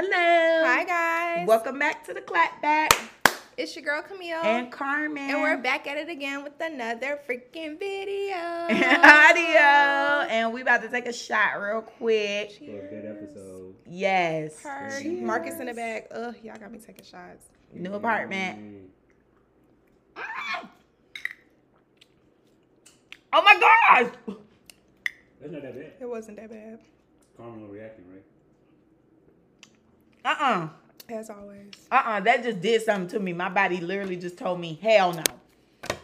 Hello. Hi guys. Welcome back to the clap back. It's your girl Camille. And Carmen. And we're back at it again with another freaking video. audio. And we about to take a shot real quick. For a good episode. Yes. Heard. Cheers. Marcus in the back. Ugh, y'all got me taking shots. New apartment. Mm. Oh my gosh. That's not that bad. It wasn't that bad. Caramel reacting, right? Uh-uh. As always. Uh-uh. That just did something to me. My body literally just told me, hell no.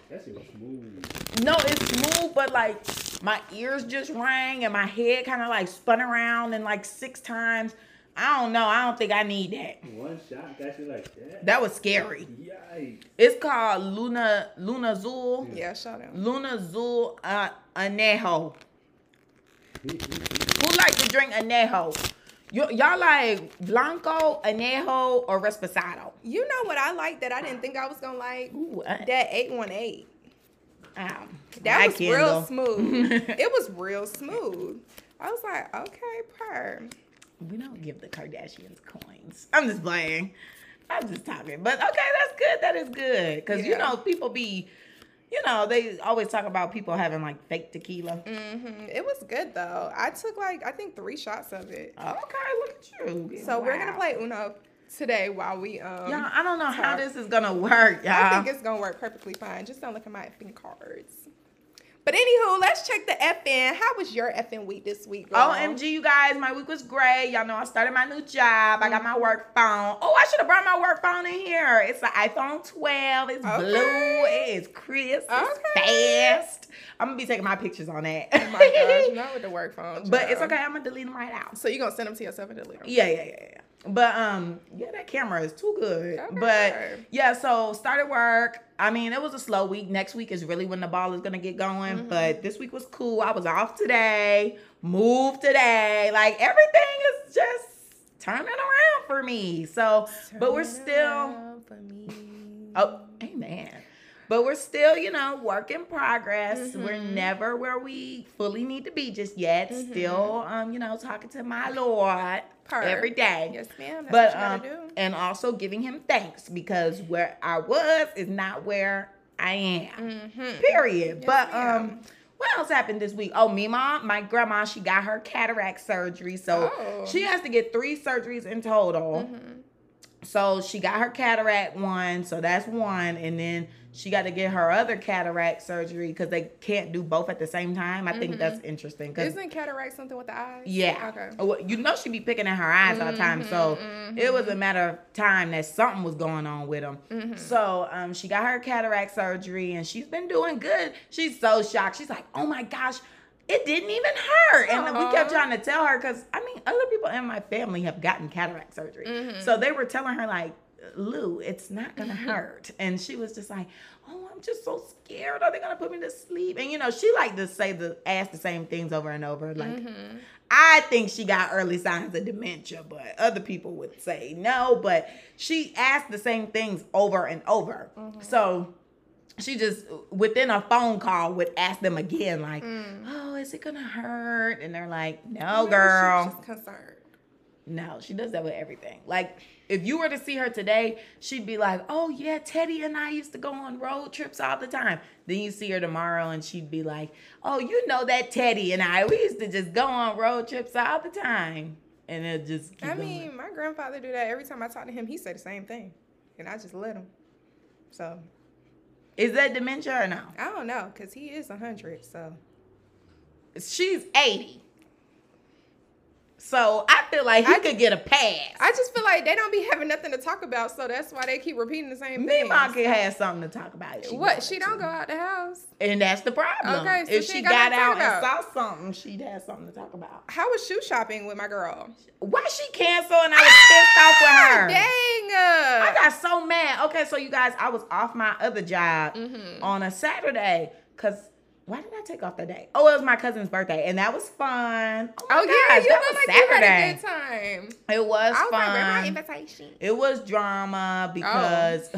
That shit was smooth. No, it's smooth, but like my ears just rang and my head kind of like spun around and like six times. I don't know. I don't think I need that. One shot got you like that. That was scary. Yikes. It's called Luna Lunazul. Yeah, shout out. Lunazul uh, Anejo. Who like to drink Anejo? Y- y'all like Blanco, Anejo, or Resposado? You know what I like that I didn't think I was gonna like? Ooh, uh, That 818. um, That I was can real go. smooth. it was real smooth. I was like, okay, per. We don't give the Kardashians coins. I'm just playing. I'm just talking. But okay, that's good. That is good. Because, you know, people be, you know, they always talk about people having like fake tequila. hmm It was good though. I took like I think three shots of it. Okay, look at you. So we're gonna play Uno today while we um. Y'all, I don't know how this is gonna work, y'all. I think it's gonna work perfectly fine. Just don't look at my cards. But anywho, let's check the FN. How was your FN week this week? girl? OMG, you guys, my week was great. Y'all know I started my new job. I got my work mm-hmm. phone. Oh, I should have brought my work phone in here. It's an iPhone 12. It's Okay. blue. It is crisp. It's fast. I'm gonna be taking my pictures on that. Oh my gosh, not with the work phone. but it's okay. I'm gonna delete them right out. So you're gonna send them to yourself and delete them? Yeah, yeah, yeah, yeah. But um, yeah, that camera is too good. Okay. But yeah, so started work. I mean, it was a slow week. Next week is really when the ball is gonna get going. Mm-hmm. But this week was cool. I was off today, moved today. Like everything is just turning around for me. So, but we're still oh, amen. But we're still, you know, work in progress. We're Mhm. never where we fully need to be just yet. Mhm. Still, um, you know, talking to my Lord Per. every day Yes, ma'am. That's but um, do. and also giving him thanks because where I was is not where I am. Mhm. Period. Yes, but ma'am. um, what else happened this week? Oh, me mom, my grandma, she got her cataract surgery, so Oh. she has to get three surgeries in total. Mhm. So she got her cataract one, so that's one, and then she got to get her other cataract surgery because they can't do both at the same time. I think Mhm. that's interesting. 'cause- Isn't cataract something with the eyes? yeah. Okay. Well, you know she be picking at her eyes all the time, so Mhm, it was a matter of time that something was going on with them. Mhm. So um, she got her cataract surgery and she's been doing good. She's so shocked. She's like, "Oh my gosh, it didn't even hurt." And we kept trying to tell her because I mean, other people in my family have gotten cataract surgery, Mhm. so they were telling her like, "Lou, it's not gonna hurt," and she was just like. Oh, I'm just so scared. Are they gonna put me to sleep? And you know, she like to say the ask the same things over and over. Like, Mhm. I think she got early signs of dementia, but other people would say no. But she asked the same things over and over. Mm-hmm. So she just within a phone call would ask them again, like, Mm. "Oh, is it gonna hurt?" And they're like, "No, Maybe she was girl, just concerned. no." She does that with everything. Like if you were to see her today, she'd be like, "Oh yeah, Teddy and I used to go on road trips all the time." Then you see her tomorrow, and she'd be like, "Oh, you know that Teddy and I, we used to just go on road trips all the time." And it just. I going. mean, my grandfather do that every time I talk to him. He say the same thing, and I just let him. So is that dementia or no? I don't know, cause he is a hundred. So She's eighty. So I feel like he I- could get a pass. I just feel like they don't be having nothing to talk about, so that's why they keep repeating the same Me thing. mom could have something to talk about. if What? She don't go out the house. And that's the problem. Okay, so if she she got got out and saw something, she'd have something to talk about. How was shoe shopping with my girl? Why she canceled and I was pissed off with her? Dang. I got so mad. Okay, so you guys, I was off my other job Mhm. on a Saturday because why did I take off that day? Oh, it was my cousin's birthday, and that was fun. Oh, oh yeah, gosh, you that was like you Saturday. had a good time. It was I fun. my invitation? It was drama because,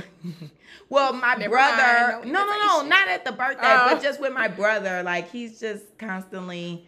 well, my Never brother. mind, no, no no, no, not at the birthday, Oh. but just with my brother. Like he's just constantly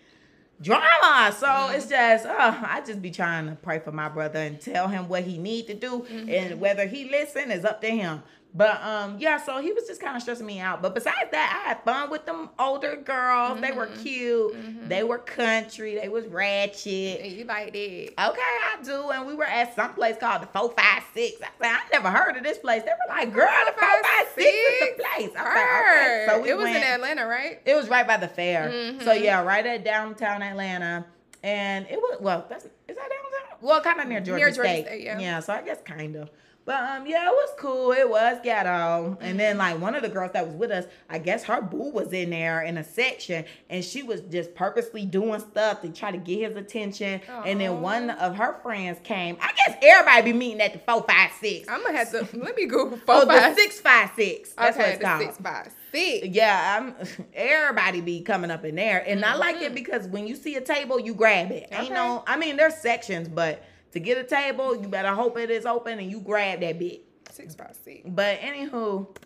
drama. So it's just, uh, I just be trying to pray for my brother and tell him what he need to do, and whether he listen is up to him. But um, yeah, so he was just kind of stressing me out. But besides that, I had fun with them older girls. They were cute. They were country. They was ratchet. You like that. Okay, I do. And we were at some place called the 456. I said, I never heard of this place. They were like, girl, the 456 is the place. I was like, okay. So we it was went. in Atlanta, right? It was right by the fair. Mm-hmm. So yeah, right at downtown Atlanta. And it was well, that's is that downtown? Well, kind of near Georgia, Near Georgia State. State, yeah. Yeah, so I guess kind of. But um, yeah, it was cool. It was ghetto. And then Mm-hmm. like one of the girls that was with us, I guess her boo was in there in a section, and she was just purposely doing stuff to try to get his attention. And then one of her friends came. I guess everybody be meeting at the four five six. I'm gonna have to let me Google four Oh, the five six five six. That's what it's the called. six five six. Yeah, I'm everybody be coming up in there. And I like it because when you see a table, you grab it. Ain't Mm-hmm. Okay. no I mean there's sections, but to get a table, you better hope it is open and you grab that bit. Six five six. But anywho,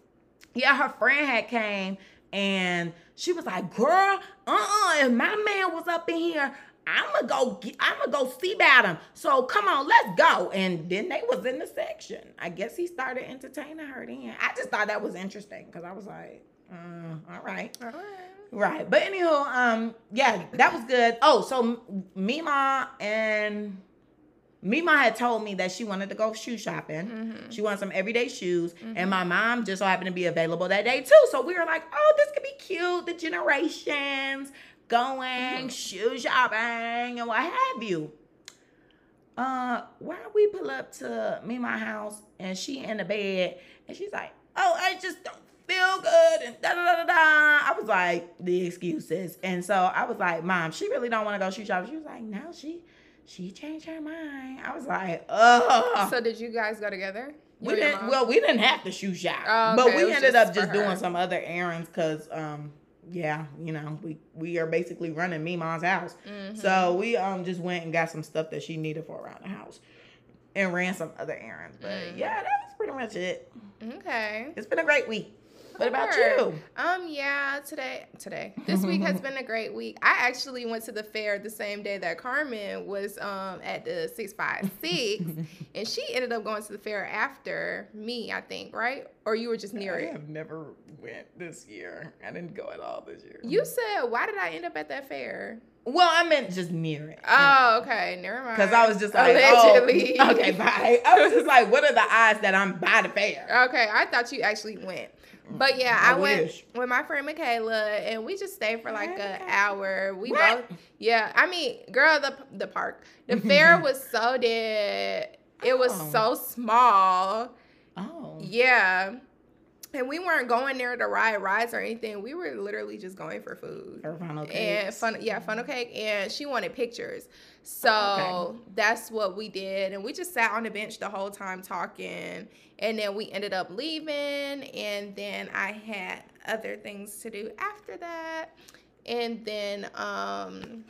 yeah, her friend had came and she was like, girl, uh-uh, if my man was up in here, I'ma go get, I'ma go see about him. So come on, let's go. And then they was in the section. I guess he started entertaining her then. I just thought that was interesting because I was like, uh, all right. All right. Right. But anywho, um, yeah, that was good. Oh, so Mima and Mima had told me that she wanted to go shoe shopping. Mm-hmm. She wanted some everyday shoes. And my mom just so happened to be available that day too. So we were like, oh, this could be cute. The generations going shoe shopping and what have you. Uh, why don't we pull up to me my house and she in the bed and she's like, oh, I just don't feel good and da da da da da. I was like, the excuses. And so I was like, Mom, she really don't want to go shoe shopping. She was like, No, she she changed her mind. I was like, oh. So did you guys go together? we You didn't well, we didn't have to shoe shop. Oh, but okay, it we ended just up just doing some other errands because um yeah, you know, we we are basically running Mima's house. Mm-hmm. So we um just went and got some stuff that she needed for around the house and ran some other errands. But Mm. yeah, that was pretty much it. Okay. It's been a great week. What about you? Um, yeah, today, today, this week has been a great week. I actually went to the fair the same day that Carmen was um at the six five six, and she ended up going to the fair after me, I think, right? Or you were just near it. I have never went this year. I didn't go at all this year. You said, why did I end up at that fair? well, I meant just near it. Oh, okay, never mind. Because I was just like, allegedly. oh, okay, bye. I was just like, what are the odds that I'm by the fair? Okay, I thought you actually went. But yeah, I I, went wish. with my friend Michaela and we just stayed for like an hour. We What? both Yeah, I mean, girl, the the park. The fair was so dead. It was Oh. so small. Oh. Yeah. And we weren't going there to ride rides or anything. We were literally just going for food. Funnel And fun, yeah, funnel cake, and she wanted pictures, so Okay. that's what we did, and we just sat on the bench the whole time talking, and then we ended up leaving, and then I had other things to do after that, and then um,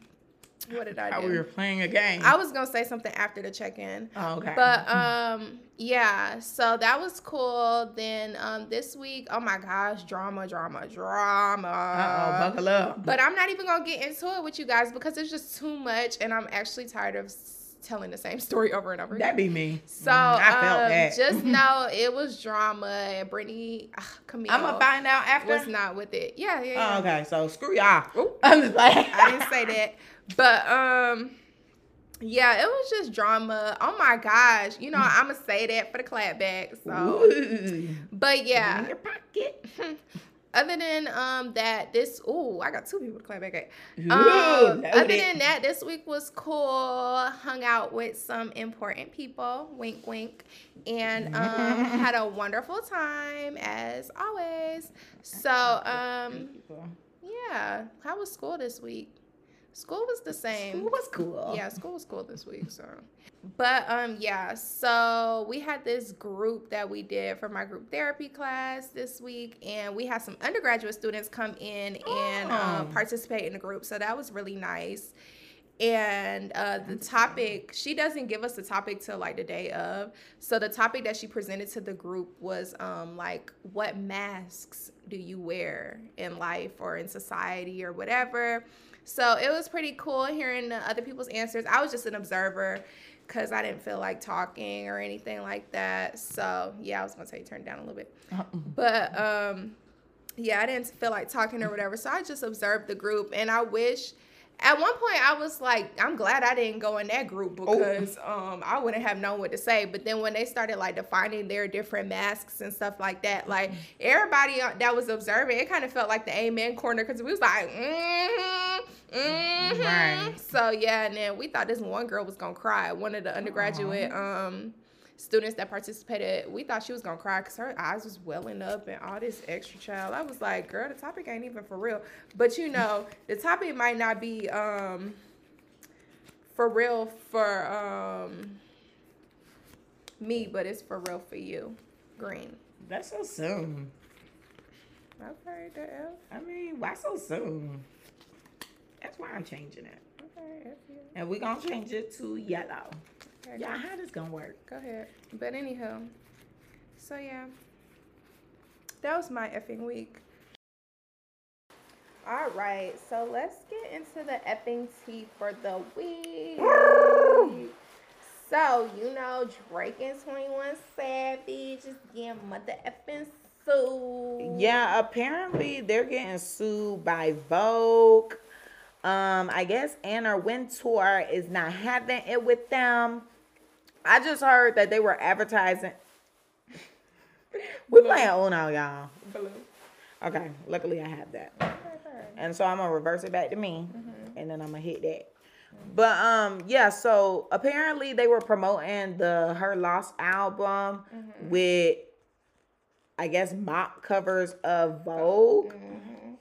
what did I How do? we were playing a game. I was gonna say something after the check-in. oh, okay. But um yeah, so that was cool. Then um this week, oh my gosh, drama, drama, drama. Uh oh, buckle up. But I'm not even gonna get into it with you guys because it's just too much, and I'm actually tired of telling the same story over and over again. That'd be me. So Mm, I felt um, that. just know it was drama, and Brittany, ugh, Camille I'm gonna find out after. was not with it. Yeah, yeah, yeah. Oh, okay, so screw y'all. I'm just like, I didn't say that, but um. Yeah, it was just drama. Oh my gosh. You know, I'm going to say that for the clapback. So, Ooh. but In yeah. your pocket. Other than um that, this oh I got two people to clap back at. Ooh, Um, other than that, this week was cool. Hung out with some important people. Wink, wink, and um, had a wonderful time as always. So um, yeah, how was school this week? School was the same. School was cool. Yeah, school was cool this week. So, but um, yeah. So we had this group that we did for my group therapy class this week, and we had some undergraduate students come in and um, Oh. participate in the group. So that was really nice. And uh, the topic, she doesn't give us the topic till like the day of. So the topic that she presented to the group was um, like, what masks do you wear in life or in society or whatever? So it was pretty cool hearing other people's answers. I was just an observer because I didn't feel like talking or anything like that. So yeah, I was gonna say turn it down a little bit, but um, yeah, I didn't feel like talking or whatever. So I just observed the group, and I wish at one point I was like, I'm glad I didn't go in that group Oh. because um I wouldn't have known what to say. But then when they started like defining their different masks and stuff like that, like everybody uh, that was observing, it kind of felt like the amen corner because we was like, mm-hmm, mm-hmm. Right. So yeah, and then we thought this one girl was gonna cry. One of the undergraduate um students that participated, we thought she was gonna cry because her eyes was welling up and all this extra child. I was like, girl, the topic ain't even for real. But you know, the topic might not be um for real for um me, but it's for real for you. Green. That's so soon. Okay, the F. I mean, why so soon? That's why I'm changing it. Okay, F you. And we're gonna change it to yellow. Yeah, how this gonna work? Go ahead. But anywho, so yeah, that was my effing week. All right, so let's get into the effing tea for the week. so you know Drake and Twenty One Savage is getting mother effing sued. Yeah, apparently they're getting sued by Vogue. Um, I guess Anna Wintour is not having it with them. I just heard that they were advertising. we playing Uno, y'all. Blue. Okay, luckily I have that. And so I'm gonna reverse it back to me, mm-hmm. and then I'm gonna hit that. But um, yeah. So apparently they were promoting the Her Loss album mm-hmm. with, I guess, mock covers of Vogue, mm-hmm.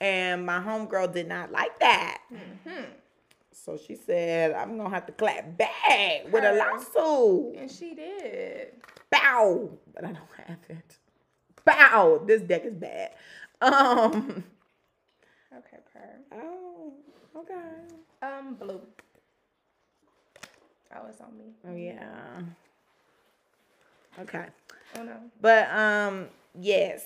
and my homegirl did not like that. So she said, "I'm gonna have to clap back with a lawsuit." And she did. Bow, but I don't have it. Bow. This deck is bad. Um. Okay, per. Oh, okay. Um, blue. Oh, it's on me. Oh yeah. Okay. Oh no. But um, yes.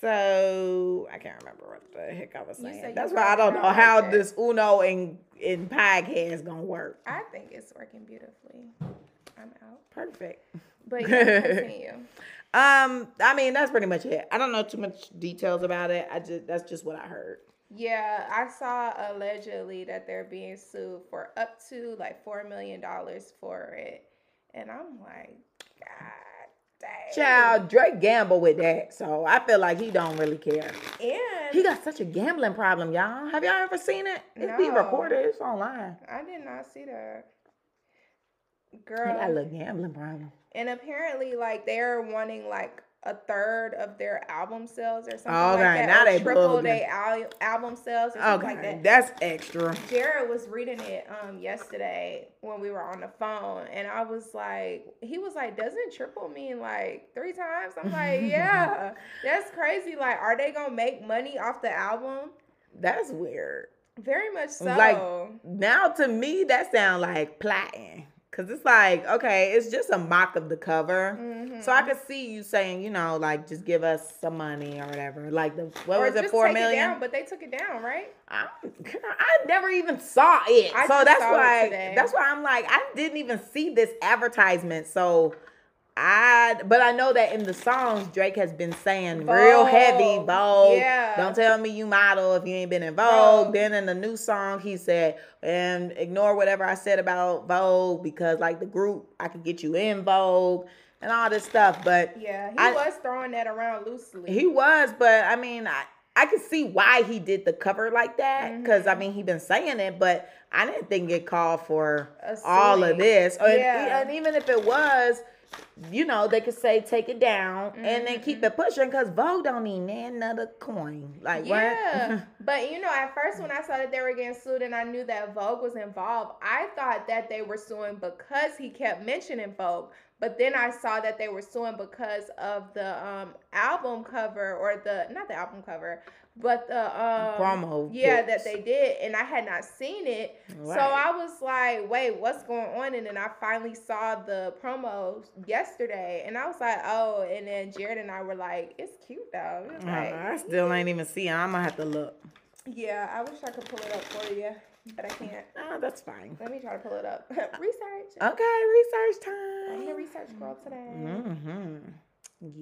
So I can't remember what the heck I was saying. That's why I don't know how that. this Uno and in podcast gonna work. I think it's working beautifully. I'm out. Perfect. But yeah, continue. Um, I mean that's pretty much it. I don't know too much details about it. I just that's just what I heard. Yeah, I saw allegedly that they're being sued for up to like four million dollars for it, and I'm like, God dang. Child, Drake gamble with that, so I feel like he don't really care. And He got such a gambling problem, y'all. Have y'all ever seen it? It's being No. recorded. It's online. I did not see that. Girl, he got a little gambling problem. and apparently, like they're wanting like a third of their album sales or something Okay, like that. now they triple their al- album sales or something Okay, like that. that's extra. Jared was reading it um yesterday when we were on the phone, and I was like, he was like, doesn't triple mean like three times? I'm like, yeah, that's crazy. Like, are they gonna make money off the album? That's weird. Very much so. Like, Now to me, that sounds like plotting. Cause it's like, okay, it's just a mock of the cover. Mhm. So I could see you saying, you know, like just give us some money or whatever. Like the what or was it, four take It million? down, but they took it down, right? I, I never even saw it. I so that's why that's why I'm like, I didn't even see this advertisement. So I but I know that in the songs Drake has been saying real heavy Vogue. Vogue. Yeah. Don't tell me you model if you ain't been in Vogue. Vogue. Then in the new song he said, and ignore whatever I said about Vogue because like the group I could get you in Vogue and all this stuff. But Yeah, he I- was throwing that around loosely. he was, but I mean, I I could see why he did the cover like that because Mm-hmm. I mean he been saying it, but I didn't think it called for all of this. And, Yeah. and even if it was, you know, they could say take it down and then keep it pushing because Vogue don't need another coin. Like Yeah, what? but you know, at first when I saw that they were getting sued and I knew that Vogue was involved, I thought that they were suing because he kept mentioning Vogue. But then I saw that they were suing because of the um, album cover or the not the album cover, but the um, Promo Yeah, pics. that they did, and I had not seen it. So I was like, "Wait, what's going on?" And then I finally saw the promo yesterday, and I was like, "Oh!" And then Jared and I were like, "It's cute though." It was Uh, I still ain't even see it. I'm gonna have to look. Yeah, I wish I could pull it up for you, but I can't. Oh, that's fine. Let me try to pull it up. research. Okay, research time. I'm the research girl today. Mm-hmm.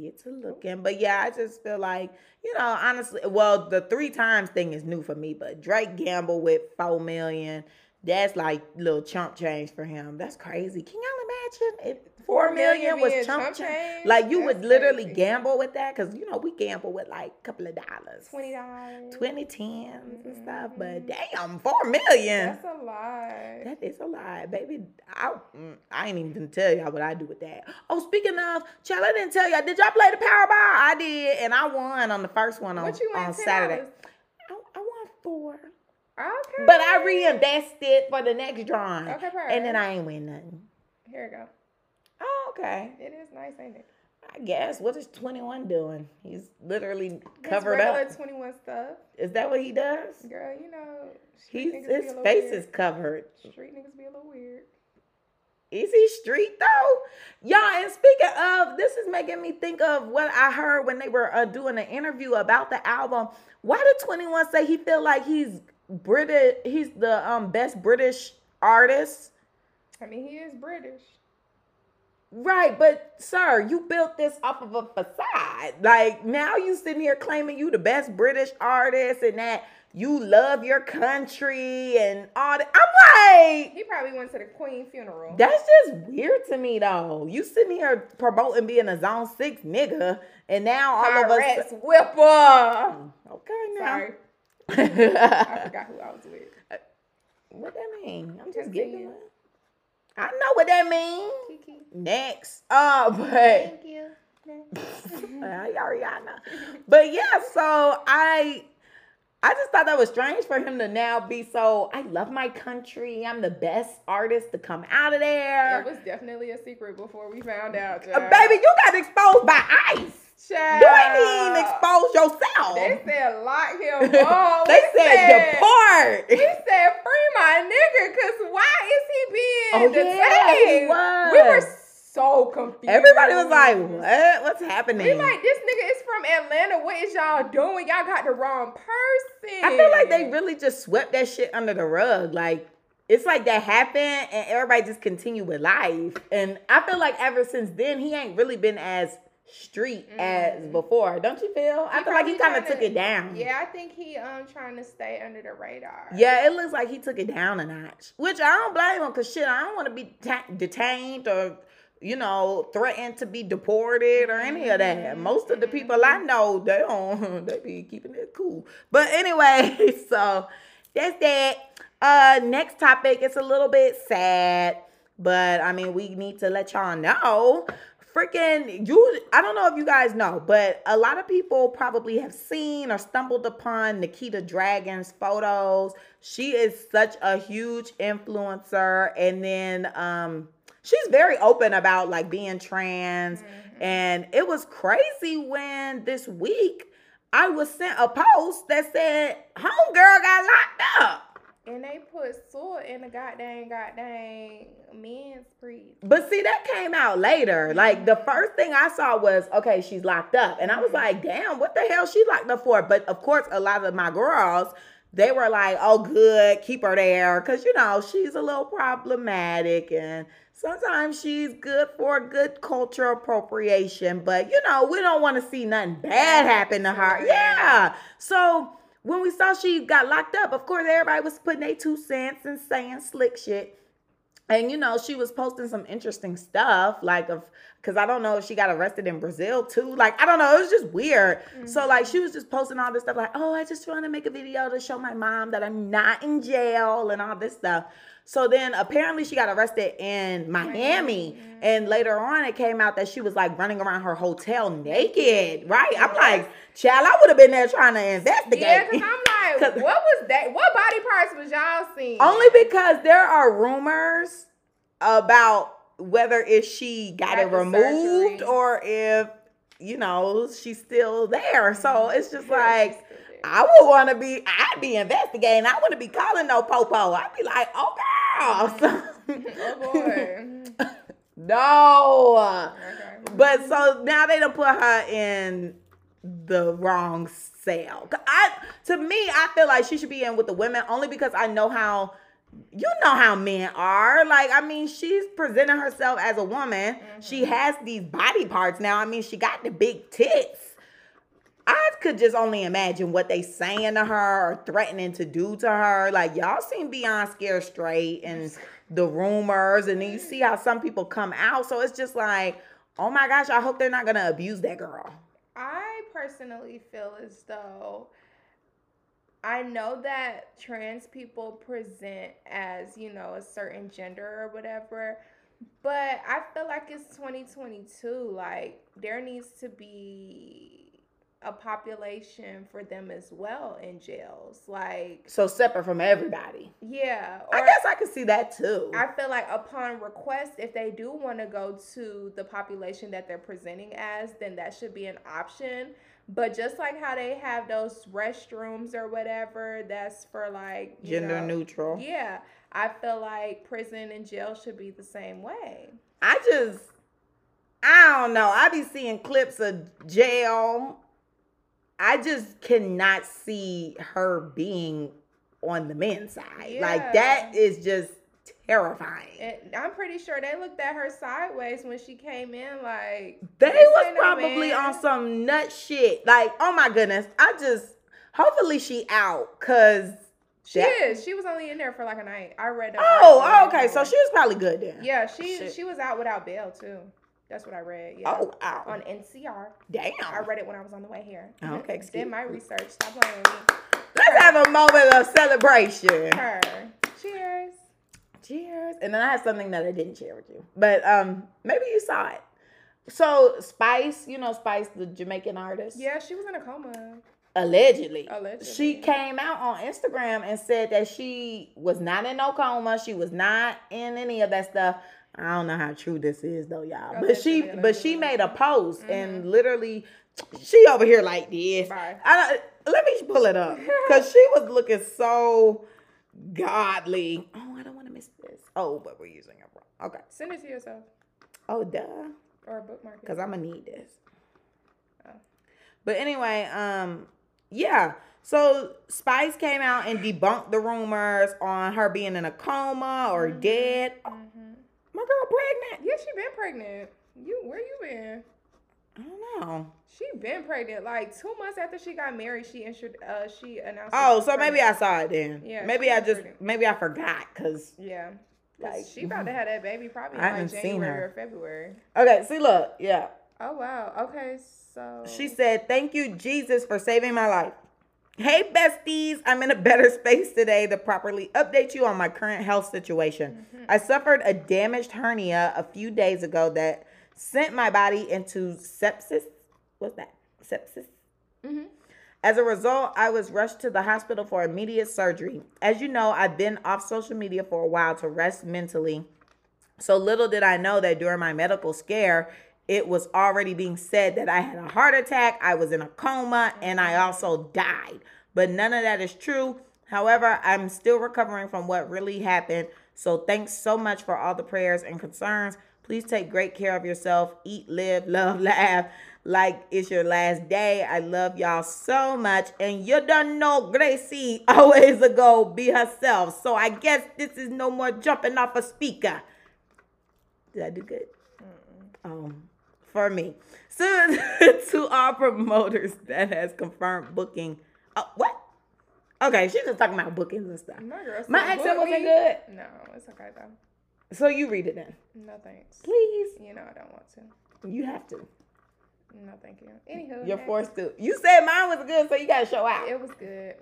Get to looking. But yeah, I just feel like, you know, honestly, well, the three times thing is new for me, but Drake gamble with four million. That's like little chump change for him. That's crazy. Can y'all imagine if four million million was chump, chump change? change? Like you would literally crazy. gamble with that because you know we gamble with like a couple of dollars, Twenty dollars. 20 tens and stuff. But damn, four million. That's a lot. That is a lie, baby. I mm, I ain't even gonna tell y'all what I do with that. Oh, speaking of, child, I didn't tell y'all. Did y'all play the Powerball? I did, and I won on the first one on, on Saturday. I, I won four, Okay. but I reinvested for the next drawing, Okay, perfect. and then I ain't win nothing. Here we go. Oh, okay. It is nice, ain't it? I guess. What is Twenty One doing? He's literally His covered regular up. 21 stuff. Is that what he does? Girl, you know, He's niggas be a his face weird. is covered. Street niggas be a little weird. Is he street though? Y'all, and speaking of, this is making me think of what I heard when they were uh, doing an interview about the album. Why did 21 say he feel like he's British, he's the um best British artist? I mean, he is British. Right, but sir, you built this off of a facade. Like now you sitting here claiming you the best British artist and that you love your country and all that. I'm like, He probably went to the Queen funeral. That's just weird to me though. You sitting here promoting being a zone six nigga, and now all of us. Pirates whipper. Mm, okay, now. Sorry, I forgot who I was with. what that mean? I'm just Continue. giggling. I know what that means. Next, uh, but Thank you. I already know. But yeah, so I I just thought that was strange for him to now be so I love my country. I'm the best artist to come out of there. It was definitely a secret before we found out. Uh, baby, you got exposed by ice. Child. You ain't even exposed yourself. They said lock him up. They said deport. We said free my nigga, cause why is he being Oh, detained? yeah. We were so confused. Everybody was like, "What? What's happening?" We like this nigga is from Atlanta. What is y'all doing? Y'all got the wrong person. I feel like they really just swept that shit under the rug. Like it's like that happened, and everybody just continued with life. And I feel like ever since then, he ain't really been as street as before. Don't you feel? I He feel like he kind of took it down. Yeah, I think he um trying to stay under the radar. Yeah, it looks like he took it down a notch, which I don't blame him because shit, I don't want to be ta- detained or, you know, threatened to be deported or any of that. Most of the people I know, they don't, they be keeping it cool. But anyway, so that's that. Uh, next topic, it's a little bit sad, but I mean, we need to let y'all know freaking you i don't know if you guys know but a lot of people probably have seen or stumbled upon Nikita Dragun's photos. She is such a huge influencer. And then um she's very open about like being trans. And it was crazy when this week i was sent a post that said homegirl got locked up And they put salt in the goddamn goddamn men's priest. But see, that came out later. Like the first thing I saw was, okay, she's locked up. And I was mm-hmm. like, damn, what the hell she locked up for? But of course, a lot of my girls, they were like, oh, good, keep her there. Cause you know, she's a little problematic and sometimes she's good for good culture appropriation. But you know, we don't want to see nothing bad happen to her. Yeah. So when we saw she got locked up, of course, everybody was putting their two cents and saying slick shit. And you know, she was posting some interesting stuff, like of because I don't know if she got arrested in Brazil too. Like, I don't know, it was just weird. So like she was just posting all this stuff, like, oh, I just want to make a video to show my mom that I'm not in jail and all this stuff. So then apparently she got arrested in Miami. And later on it came out that she was like running around her hotel naked. Right? I'm like, child, I would have been there trying to investigate. Yeah, because I'm like, what was that? What body parts was y'all seeing? Only because there are rumors about whether if she got Got it removed surgery. or if you know she's still there. So mm-hmm. it's just like she's still there. I would want to be. I'd be investigating. I wouldn't be calling no popo. I'd be like, oh girl. Oh boy. no. Okay. But so now they don't put her in the wrong cell. I to me, I feel like she should be in with the women only because I know how you know how men are. Like, I mean, she's presenting herself as a woman. Mm-hmm. She has these body parts now. I mean, she got the big tits. I could just only imagine what they saying to her or threatening to do to her. Like y'all seen Beyond Scared Straight and the rumors, and then you see how some people come out. So it's just like, oh my gosh, I hope they're not gonna abuse that girl. I personally feel as though I know that trans people present as, you know, a certain gender or whatever, but I feel like it's 2022. Like, there needs to be a population for them as well in jails. Like so separate from everybody. Yeah. I guess I could see that too. I feel like upon request, if they do want to go to the population that they're presenting as, then that should be an option. But just like how they have those restrooms or whatever, that's for like gender know, neutral. Yeah. I feel like prison and jail should be the same way. I just I don't know. I be seeing clips of jail I just cannot see her being on the men's side. Yeah. Like that is just terrifying. And I'm pretty sure they looked at her sideways when she came in. Like they was probably no on some nut shit. Like oh my goodness, I just hopefully she out because. She that, is. She was only in there for like a night. I read. Oh, oh okay. So she was probably good then. Yeah, she Shit. she was out without bail too. That's what I read. Yeah. Oh, ow. On NCR. Damn. I read it when I was on the way here. Oh, okay. Excuse Did my research. Stop playing with me. Let's Her. have a moment of celebration. Her. Cheers. Cheers. And then I have something that I didn't share with you, but um, maybe you saw it. So Spice, you know Spice, the Jamaican artist. Yeah, she was in a coma. Allegedly. Allegedly. She came out on Instagram and said that she was not in no coma. She was not in any of that stuff. I don't know how true this is though, y'all. But she but she made a post mm-hmm. and literally she over here like this. Bye. I let me pull it up because she was looking so godly. Oh, I don't want to miss this. Oh, but we're using it wrong. Okay. Send it to yourself. Oh, duh. Or a bookmark. Because I'm gonna need this. Oh. But anyway, um, yeah. So Spice came out and debunked the rumors on her being in a coma or mm-hmm. dead. Mm-hmm my girl pregnant. Yeah, she been pregnant. You where you been? I don't know. She been pregnant. Like two months after she got married, she insured. Uh, she announced. Oh, so pregnant. maybe I saw it then. Yeah. Maybe I just pregnant. maybe I forgot because. Yeah. Like she about to have that baby probably I like January or February. Okay, see, look, yeah. Oh wow. Okay, so she said, "Thank you, Jesus, for saving my life." Hey, besties, I'm in a better space today to properly update you on my current health situation. Mm-hmm. I suffered a damaged hernia a few days ago that sent my body into sepsis. What's that? Sepsis? Mm-hmm. As a result, I was rushed to the hospital for immediate surgery. As you know, I've been off social media for a while to rest mentally. So little did I know that during my medical scare, it was already being said that I had a heart attack, I was in a coma, and I also died. But none of that is true. However, I'm still recovering from what really happened. So thanks so much for all the prayers and concerns. Please take great care of yourself. Eat, live, love, laugh like it's your last day. I love y'all so much. And you don't know Gracie always a go be herself. So I guess this is no more jumping off a speaker. Did I do good? Um, for me. So to our promoters that has confirmed booking. Uh, what? Okay, she's just talking about bookings and stuff. My, My accent wasn't good. No, it's okay though. So you read it then. No thanks. Please. You know I don't want to. You have to. No, thank you. Anywho, you're forced to. You said mine was good, so you gotta show out. It was good.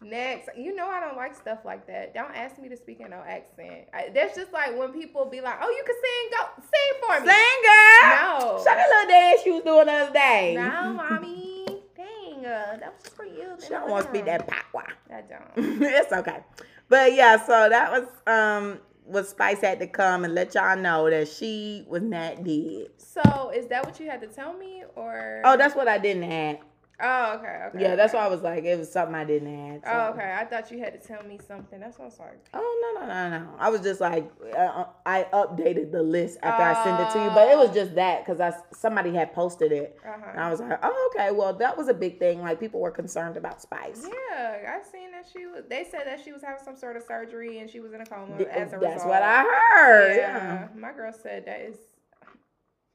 Next, you know I don't like stuff like that. Don't ask me to speak in no accent. I, that's just like when people be like, "Oh, you can sing, go sing for me." Sing, girl. No. Show me little dance you was doing the other day. No, mommy. Dang, uh, that was for you. She don't want to speak that patois. I don't. it's okay. But yeah, so that was um what Spice had to come and let y'all know that she was not dead. So is that what you had to tell me, or? Oh, that's what I didn't add. Oh, okay, okay. Yeah, that's why I was like, it was something I didn't add. so. Oh, okay. I thought you had to tell me something. That's what I was like. Oh no no no no! I was just like uh, I updated the list after I sent it to you, but it was Oh. just that because I somebody had posted it, and Uh-huh. I was like, oh okay, well that was a big thing. Like people were concerned about Spice. Yeah, I've seen that she was. They said that she was having some sort of surgery and she was in a coma Th- as a That's result. what I heard. Yeah, Yeah. my girl said that is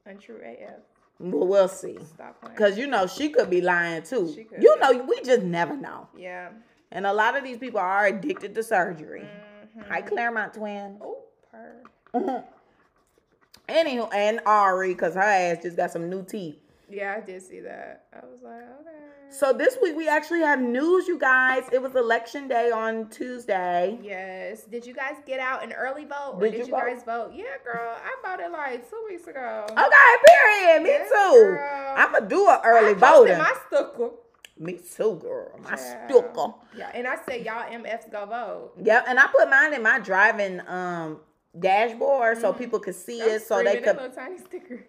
untrue AF. Well, we'll see. Cause you know she could be lying too. She could You know we just never know. yeah. And a lot of these people are addicted to surgery. Mhm. Hi Clermont twin. Oh, purr. Anywho, and Ari, cause her ass just got some new teeth. Yeah, I did see that. I was like, okay. So this week we actually have news, you guys. It was election day on Tuesday. Yes. Did you guys get out an early vote, or Did did, you you, vote? guys vote? Yeah, girl. I voted like two weeks ago. Okay, period. Me Yes, too. girl. I'ma do an early voting. My sticker. Me too, girl. My Child. sticker. Yeah, and I said y'all MFs go vote. Yeah, and I put mine in my driving um dashboard so Mhm. people could see it, so they could. little tiny sticker.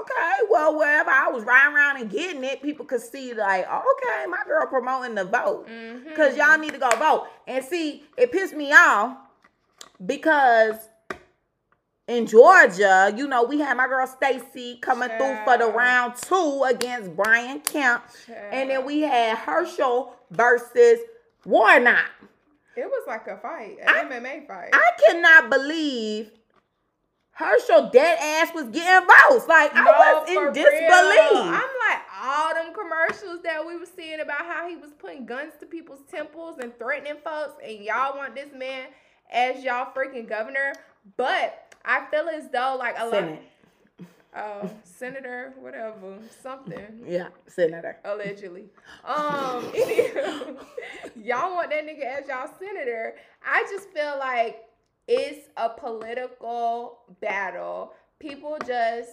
Okay, well, wherever I was riding around and getting it, people could see like, okay, my girl promoting the vote. Mm-hmm. Cause y'all need to go vote. And see, it pissed me off because in Georgia, you know, we had my girl Stacey coming through for the round two against Brian Kemp. And then we had Herschel versus Warnock. It was like a fight, an I- MMA fight. I cannot believe Herschel dead ass was getting votes. Like I No, was for in real. disbelief. I'm like all them commercials that we were seeing about how he was putting guns to people's temples and threatening folks, and y'all want this man as y'all freaking governor. But I feel as though like a lot, oh senator, whatever, something. Yeah, senator. allegedly. Um, y'all want that nigga as y'all senator. I just feel like it's a political battle. People just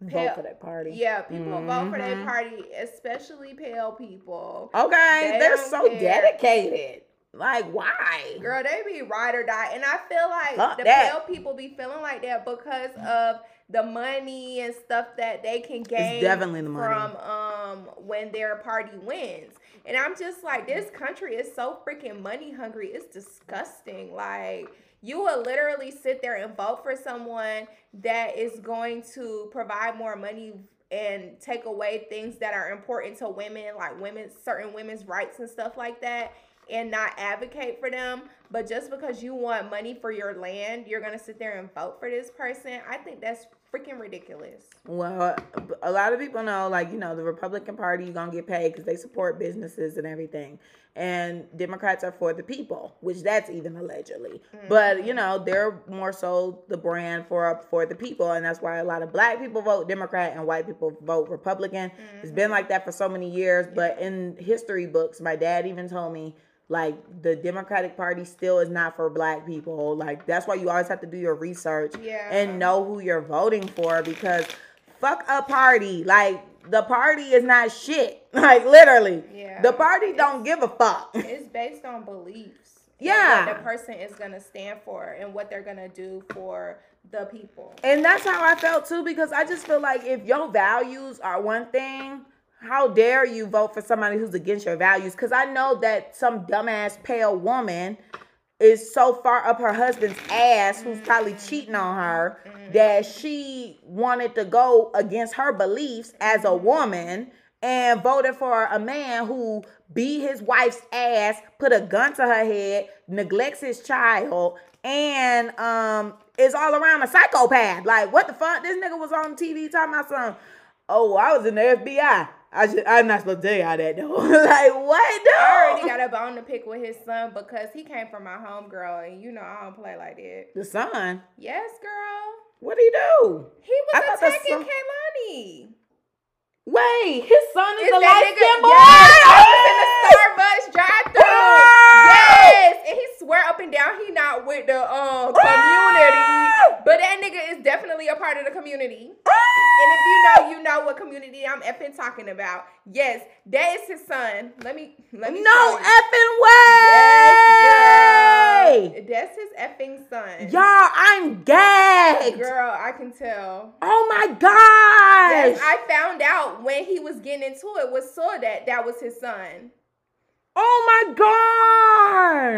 Vote for that party. yeah, people vote for their Mhm. party, especially pale people. Okay, They they are so care. dedicated. Like, why? Girl, they be ride or die. And I feel like Fuck the that. pale people be feeling like that because of the money and stuff that they can gain definitely the money. from um when their party wins. And I'm just like, this country is so freaking money hungry. It's disgusting. Like you will literally sit there and vote for someone that is going to provide more money and take away things that are important to women, like women, certain women's rights and stuff like that, and not advocate for them. But just because you want money for your land, you're gonna sit there and vote for this person. I think that's freaking ridiculous. Well, a lot of people know, like, you know, the Republican Party, you're going to get paid because they support businesses and everything. And Democrats are for the people, which that's even allegedly. But, you know, they're more so the brand for for the people. And that's why a lot of black people vote Democrat and white people vote Republican. It's been mm-hmm. like that for so many years. But in history books, my dad even told me, like, the Democratic Party still is not for black people. Like, that's why you always have to do your research Yeah. and know who you're voting for because fuck a party. Like the party is not shit. Like literally. Yeah. The party don't give a fuck. It's based on beliefs. Yeah. What the person is gonna stand for and what they're gonna do for the people. And that's how I felt too because I just feel like if your values are one thing, how dare you vote for somebody who's against your values? Because I know that some dumbass pale woman is so far up her husband's ass, who's probably cheating on her, that she wanted to go against her beliefs as a woman and voted for a man who beat his wife's ass, put a gun to her head, neglects his child, and um is all around a psychopath. Like, what the fuck? This nigga was on TV talking about some. Oh, I was in the FBI. I should, I'm not supposed to tell y'all that though. like, what? No. I already got a bone to pick with his son because he came from my homegirl, and you know I don't play like that. the son. Yes, girl. What would he do? He I was the attacking son- Kaylani. Wait, his son is, Is the that light skin boy. Yes, I was in the Starbucks drive-through. Yes, and he swear up and down he not with the uh, community, but that nigga is definitely a part of the community. And if you know, you know what community I'm effing talking about. Yes, that is his son. Let me let me No effing way. Yes. That's his effing son. Y'all, I'm gagged. Girl, I can tell. Oh my gosh. Yes, I found out when he was getting into it was Saw that that was his son. Oh my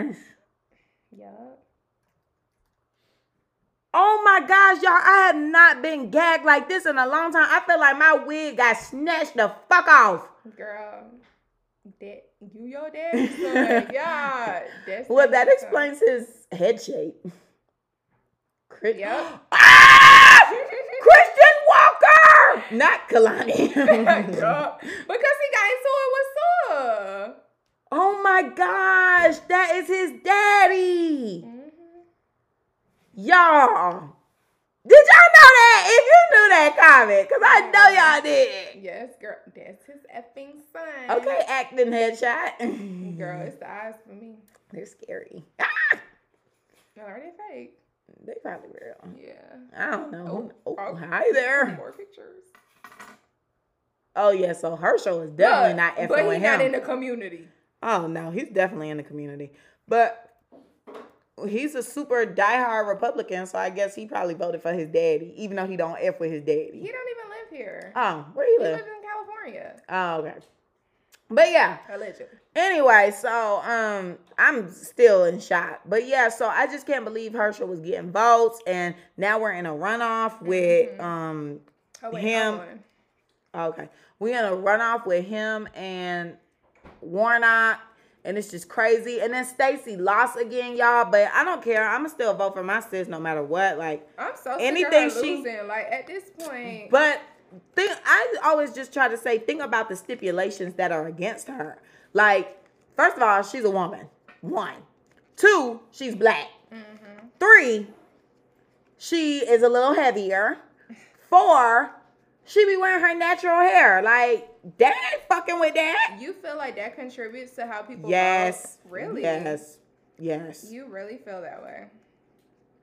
gosh. Yup. Oh my gosh, y'all. I have not been gagged like this in a long time. I feel like my wig got snatched the fuck off. Girl, that you your daddy's son. yeah. That's Well, that explains his head shape. Chris- Yep. Ah! Christian Walker! Not Kalani. Girl, because he got into it with Saw. oh my gosh, that is his daddy. Y'all. Did y'all know that? If you knew that, comment. Because I know y'all did. Yes, girl. That's his effing son. Okay, acting headshot. Girl, it's the eyes for me. They're scary. Ah! Are they fake? They probably real. Yeah. I don't know. Oh, Oh, oh. hi there. More pictures. Oh yeah, so Herschel is definitely not effing But he's not him. in the community. oh no, he's definitely in the community. But he's a super diehard Republican, so I guess he probably voted for his daddy, even though he don't F with his daddy. He don't even live here. Oh, where he he live? He lives in California. Oh, okay. But yeah, Allegedly. Anyway, so um I'm still in shock. But yeah, so I just can't believe Herschel was getting votes and now we're in a runoff with Mhm. um Oh, wait, Him- okay. We're in a runoff with him and Warnock and it's just crazy. And then Stacey lost again, y'all, but I don't care. I'ma still vote for my sis no matter what. Like I'm so Anything she- losing. Like at this point, But think I always just try to say, think about the stipulations that are against her. Like, first of all, she's a woman. One. Two, she's black. Mhm. Three, she is a little heavier. Four, she be wearing her natural hair. Like, they ain't fucking with that. you feel like that contributes to how people Yes. vote? Really? Yes. Yes. You really feel that way?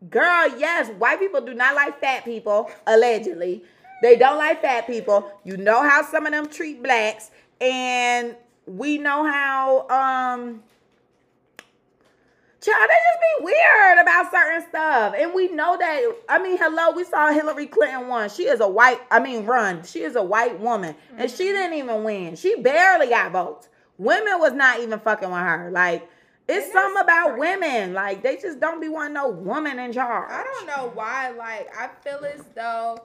Girl, yes, white people do not like fat people, allegedly. They don't like fat people. You know how some of them treat blacks, and we know how um Child, they just be weird about certain stuff. And we know that, I mean, hello, we saw Hillary Clinton won. She is a white, I mean, run. She is a white woman. And she didn't even win. She barely got votes. Women was not even fucking with her. Like, it's something about women. Like, they just don't be wanting no woman in charge. I don't know why. Like, I feel as though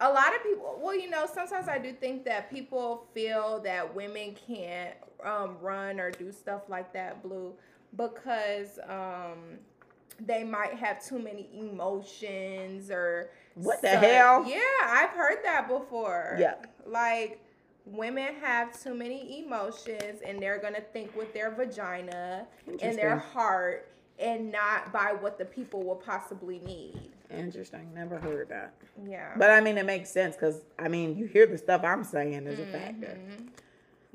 a lot of people. Well, you know, sometimes I do think that people feel that women can't um, run or do stuff like that, blue, because um, they might have too many emotions or What the hell? Yeah, I've heard that before. Yeah. like. Women have too many emotions and they're gonna think with their vagina and their heart and not by what the people will possibly need. Interesting. Never heard that. Yeah. But I mean, it makes sense because, I mean, you hear the stuff I'm saying is a factor.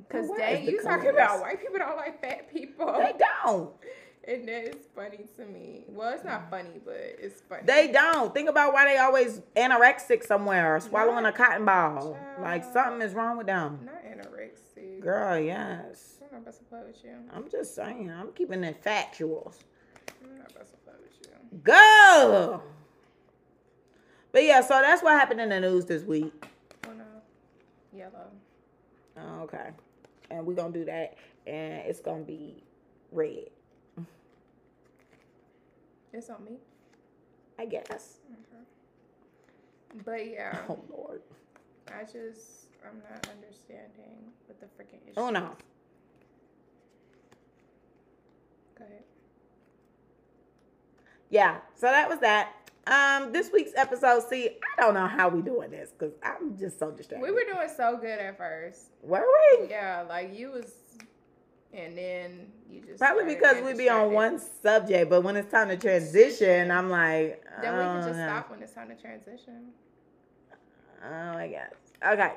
Because But where dang, the you talking about white people don't like fat people. They don't. And that is funny to me. Well, it's not funny, but it's funny. They don't. Think about why they always anorexic somewhere or swallowing a cotton ball. Like something is wrong with them. Not anorexic. Girl, yes. I'm not about to play with you. I'm just saying. I'm keeping it factuals. I'm not about to play with you. Go. But yeah, so that's what happened in the news this week. Oh no. Yellow. Oh, Okay. And we're to do that. And it's to be red, It's on me. I guess. Mm-hmm. But yeah, Oh, Lord. I just I'm not understanding what the freaking issue. Oh, no. Go ahead. Yeah, so that was that. Um, this week's episode. See, I don't know how we doing this because I'm just so distracted. We were doing so good at first. Were we? Yeah, like you was, and then you just Probably because getting we be on one subject, but when it's time to transition, I'm like, Then we can just know. stop when it's time to transition. Oh my gosh. Okay.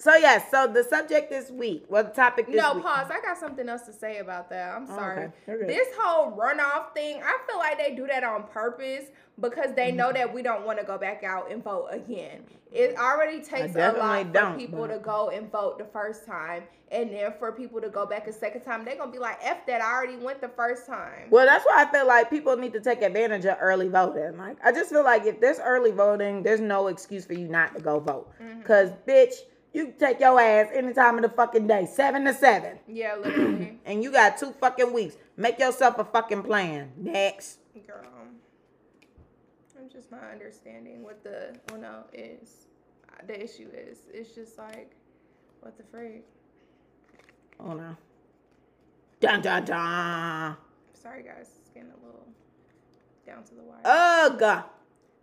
So yes, so the subject this week, well, the topic this no, week. pause. I got something else to say about that. I'm Oh, sorry. okay. This whole runoff thing, I feel like they do that on purpose because they know that we don't want to go back out and vote again. It already takes a lot for people but- to go and vote the first time, and then for people to go back a second time, they're gonna be like, "F that! I already went the first time." Well, that's why I feel like people need to take advantage of early voting. Like, I just feel like if there's early voting, there's no excuse for you not to go vote. Mm-hmm. Cause, bitch, you can take your ass any time of the fucking day, seven to seven, Yeah, literally, and you got two fucking weeks. Make yourself a fucking plan. Next. girl. I'm just not understanding what the well, no is. The issue is. It's just like, what the freak. Oh no. Dun dun dun. Sorry, guys. It's getting a little down to the wire. Ugh.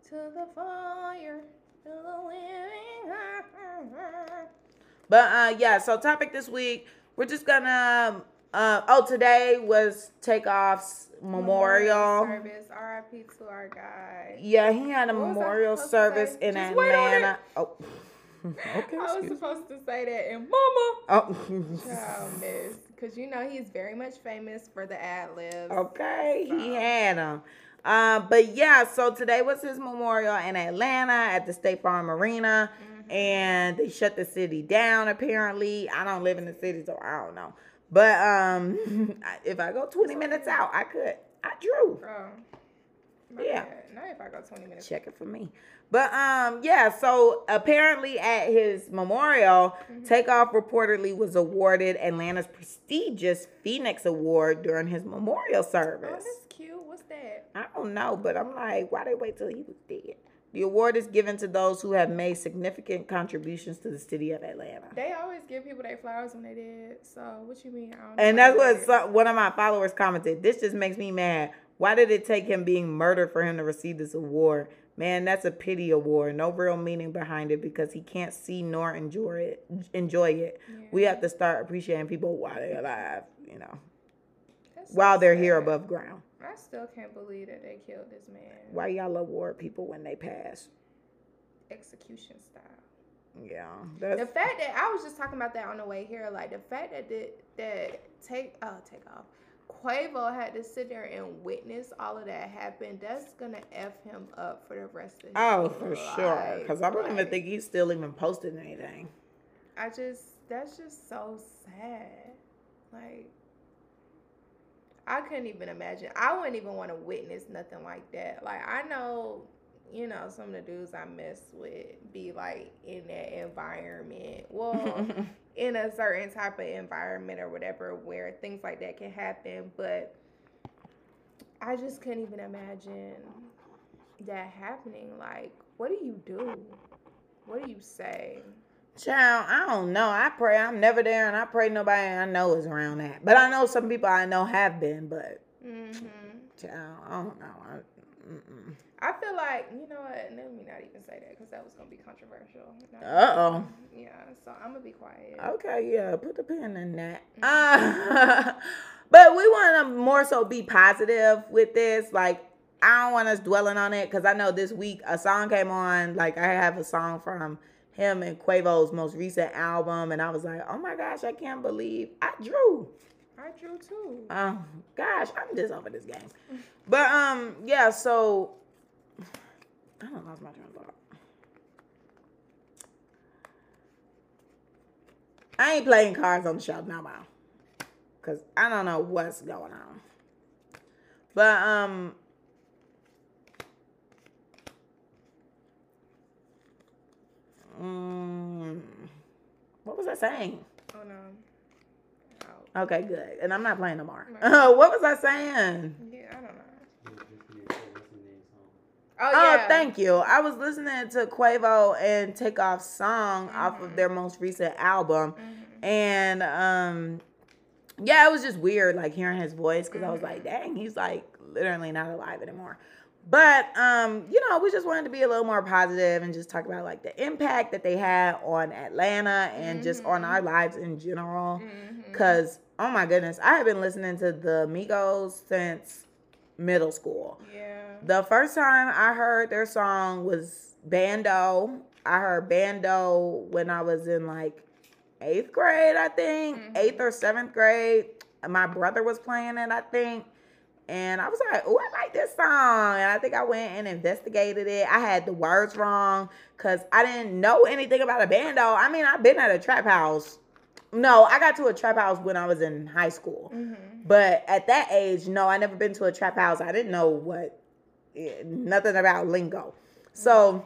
to the fire, to the living. But uh yeah, so topic this week, we're just gonna uh oh today was Takeoff's memorial. service. R.I.P. to our guy. Yeah, he had a What memorial service in Just wait on it. Atlanta. Oh. okay. I was supposed to say that, and Mama. Oh. Miss, because you know he's very much famous for the ad libs. okay, he had him. Uh, but yeah, so today was his memorial in Atlanta at the State Farm Arena, Mm-hmm. and they shut the city down. Apparently, I don't live in the city, so I don't know. But um, if I go twenty minutes out, I could. I drew. Girl. Yeah. bad. Not if I go 20 minutes. check it for me. But um, yeah. So apparently, at his memorial, Mm-hmm. Takeoff reportedly was awarded Atlanta's prestigious Phoenix Award during his memorial Oh, service. cute. What's that? I don't know, but I'm like, why they wait till he was dead? The award is given to those who have made significant contributions to the city of Atlanta. They always give people their flowers when they did. So what you mean? I don't And that's what some, one of my followers commented. This just makes me mad. Why did it take him being murdered for him to receive this award? Man, that's a pity award. No real meaning behind it because he can't see nor enjoy it. Enjoy it. We have to start appreciating people while they're alive. You know, That's so while they're here above ground. I still can't believe that they killed this man. Why y'all award people when they pass? Execution style. Yeah, The fact that I was just talking about that on the way here, like the fact that the, that take oh take off, Quavo had to sit there and witness all of that happen. That's gonna f him up for the rest of oh, his oh for sure. Because I don't even think he's still even posted anything. I just that's just so sad. Like I couldn't even imagine. I wouldn't even want to witness nothing like that. Like I know, you know, some of the dudes I mess with be like in that environment. Well, in a certain type of environment or whatever where things like that can happen, but I just couldn't even imagine that happening. Like, what do you do? What do you say? Child, I don't know. I pray I'm never there, and I pray nobody I know is around that. But I know some people I know have been. But Mm-hmm. child, I don't know. I. I feel like you know what. Let me not even say that because that was gonna be controversial. Uh-oh. Yeah, so I'm gonna be quiet. Okay, yeah, put the pin in that. Uh, but we want to more so be positive with this. Like, I don't want us dwelling on it because I know this week a song came on. Like, I have a song from him and Quavo's most recent album, and I was like, oh my gosh, I can't believe I drew. I drew too. Oh gosh, I'm just over this game. But um, yeah. So I don't lost my train of thought. I ain't playing cards on the show no more, cause I don't know what's going on. But um. Mm, what was I saying? Oh no. Out. Okay, good. And I'm not playing no more. Right. what was I saying? Yeah, I don't know. What's Oh Oh, thank you. I was listening to Quavo and Takeoff's song off of their most recent album. Mhm. And um yeah, it was just weird like hearing his voice because I was like, dang, he's like literally not alive anymore. But um, you know, we just wanted to be a little more positive and just talk about like the impact that they had on Atlanta and just on our lives in general. Mhm. Cause oh my goodness, I have been listening to the Migos since middle school. Yeah. The first time I heard their song was Bando I heard bando when I was in like eighth grade, I think, Mhm. eighth or seventh grade. My brother was playing it, I think. And I was like, oh, I like this song. And I think I went and investigated it. I had the words wrong because I didn't know anything about a band bando. I mean, I've been at a trap house. No, I got to a trap house when I was in high school. Mhm. But at that age, no, I never been to a trap house. I didn't know what, eh, nothing about lingo. So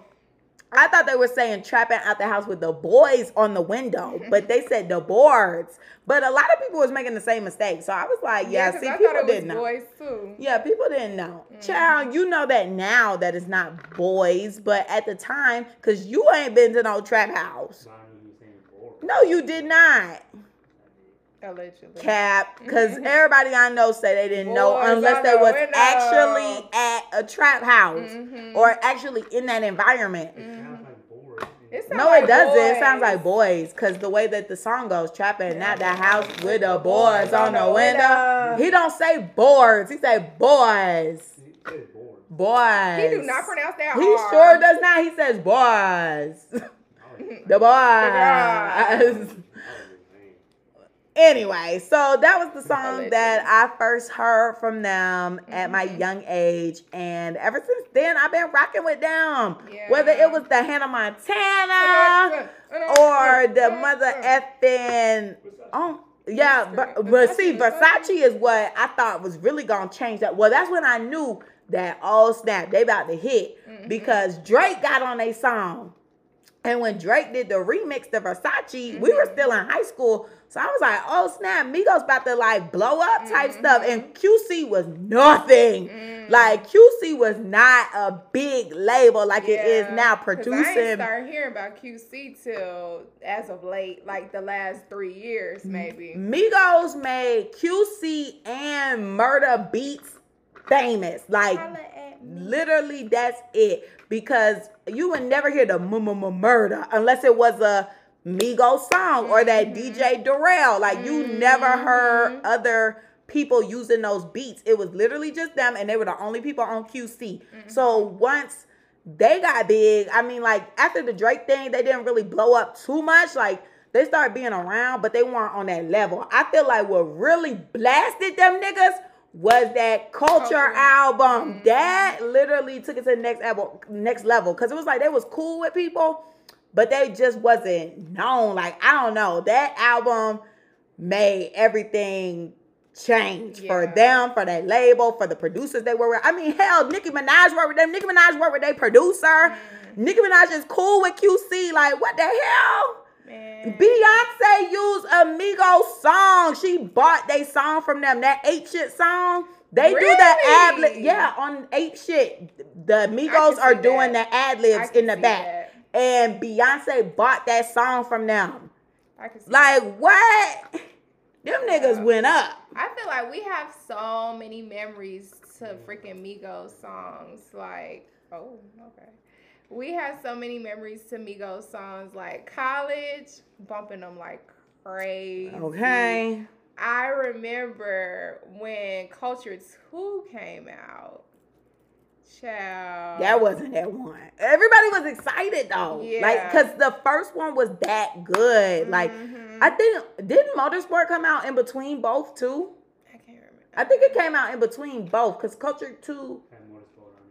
I thought they were saying trapping out the house with the boys on the window, but they said the boards. But a lot of people was making the same mistake. So I was like, "Yeah, see, I people thought it was didn't know. boys too. Yeah, people didn't know. Mm-hmm. Child, you know that now that it's not boys, but at the time, because you ain't been to no trap house. Bonnie, you saying bored. No, you did not. Allegedly. Cap, because everybody I know say they didn't know unless on they was window. actually at a trap house Mhm. or actually in that environment. It sounds like bored. It No, like it doesn't. It sounds like boys, cause the way that the song goes, trapping at the house with the boys on the window. He don't say boards. He say boys. He says. Boys. He do not pronounce that He hard. sure does not. He says boys. The boys. I was just saying. Anyway, so that was the song that I first heard from them at my Mhm. young age, and ever since then I've been rocking with them. Yeah. Whether it was the Hannah Montana or the mother effing oh yeah, but, but see Versace is what I thought was really gonna change that. Well, that's when I knew that oh snap, they about to hit Mhm. because Drake got on a song. And when Drake did the remix to Versace, we were Mhm. still in high school. So I was like, oh snap, Migos about to like blow up type Mhm. stuff. And QC was nothing. Mm. Like QC was not a big label like it is now producing. I ain't start hearing about QC till as of late, like the last three years, Mm-hmm. maybe. Migos made QC and Murda Beatz famous. Like Holla at me. literally that's it. Because you would never hear the murder unless it was a Migos song or that Mhm. DJ Durel. Like you never mm-hmm. heard other people using those beats. It was literally just them and they were the only people on QC. Mm-hmm. So once they got big, I mean like after the Drake thing, they didn't really blow up too much. Like they started being around, but they weren't on that level. I feel like what really blasted them niggas was that culture, Culture. album. That mm-hmm. literally took it to the next level next level. Cause it was like they was cool with people, but they just wasn't known. Like, I don't know. That album made everything change for them, for that label, for the producers they were with. I mean, hell, Nicki Minaj worked with them. Nicki Minaj worked with their producer. Mm. Nicki Minaj is cool with QC. Like, what the hell? Man. Beyonce used a Migos song. She bought they song from them. That eight shit song. They do the ad lib. Yeah, on eight shit. The Amigos are doing that. the ad libs in the back. that. And Beyonce bought that song from them. I can see Like what? Them niggas Yeah. went up. I feel like we have so many memories to freaking Migos songs. Like, oh, okay. We have so many memories to Migos songs. Like college, bumping them like crazy. Okay. I remember when Culture 2 came out. Child. That wasn't that one. Everybody was excited though. Like, cause the first one was that good. Like, Mhm. I think didn't Motorsport come out in between both too? I can't remember. I think it came out in between both because Culture 2, Had motorsport on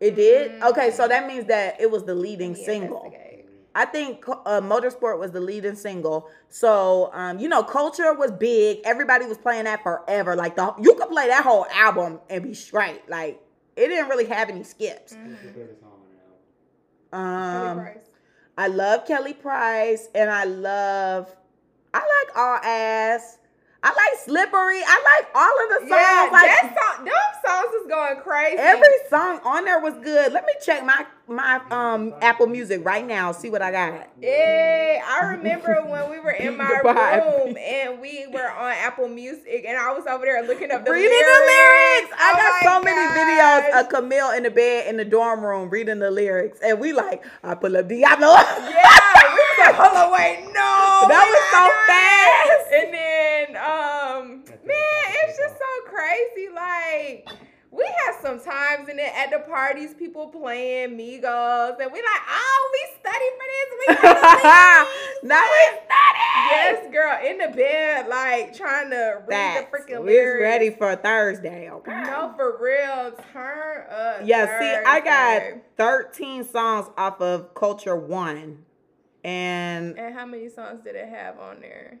it did. Mm. Okay, so that means that it was the leading Let me single. I think uh, Motorsport was the leading single. So, um, you know, Culture was big. Everybody was playing that forever. Like, the you could play that whole album and be straight. Like, it didn't really have any skips. What's your Mhm. favorite song on the album? Kelly Um, I love Kelly Price and I love, I like All Ass. I like Slippery. I like all of the songs. Yeah, like, that song, them songs is going crazy. Every song on there was good. Let me check my my um Apple Music right now. See what I got. Yeah, I remember when we were in my room and we were on Apple Music and I was over there looking up the reading lyrics. the lyrics. I Oh got my so many videos of Camille in the bed in the dorm room reading the lyrics, and we like, I pull up Diablo. Yeah, we was like, hold on, wait, no. That was so fast. And then, um, man, it's just so crazy. Like, we have sometimes and then at the parties people playing Migos and we like, oh, we study for this. We now we study. Yes, girl, in the bed, like trying to read Facts. the freaking We're ready for Thursday, okay? No, for real. Turn up. Yeah, see, I got 13 songs off of Culture One. And And how many songs did it have on there?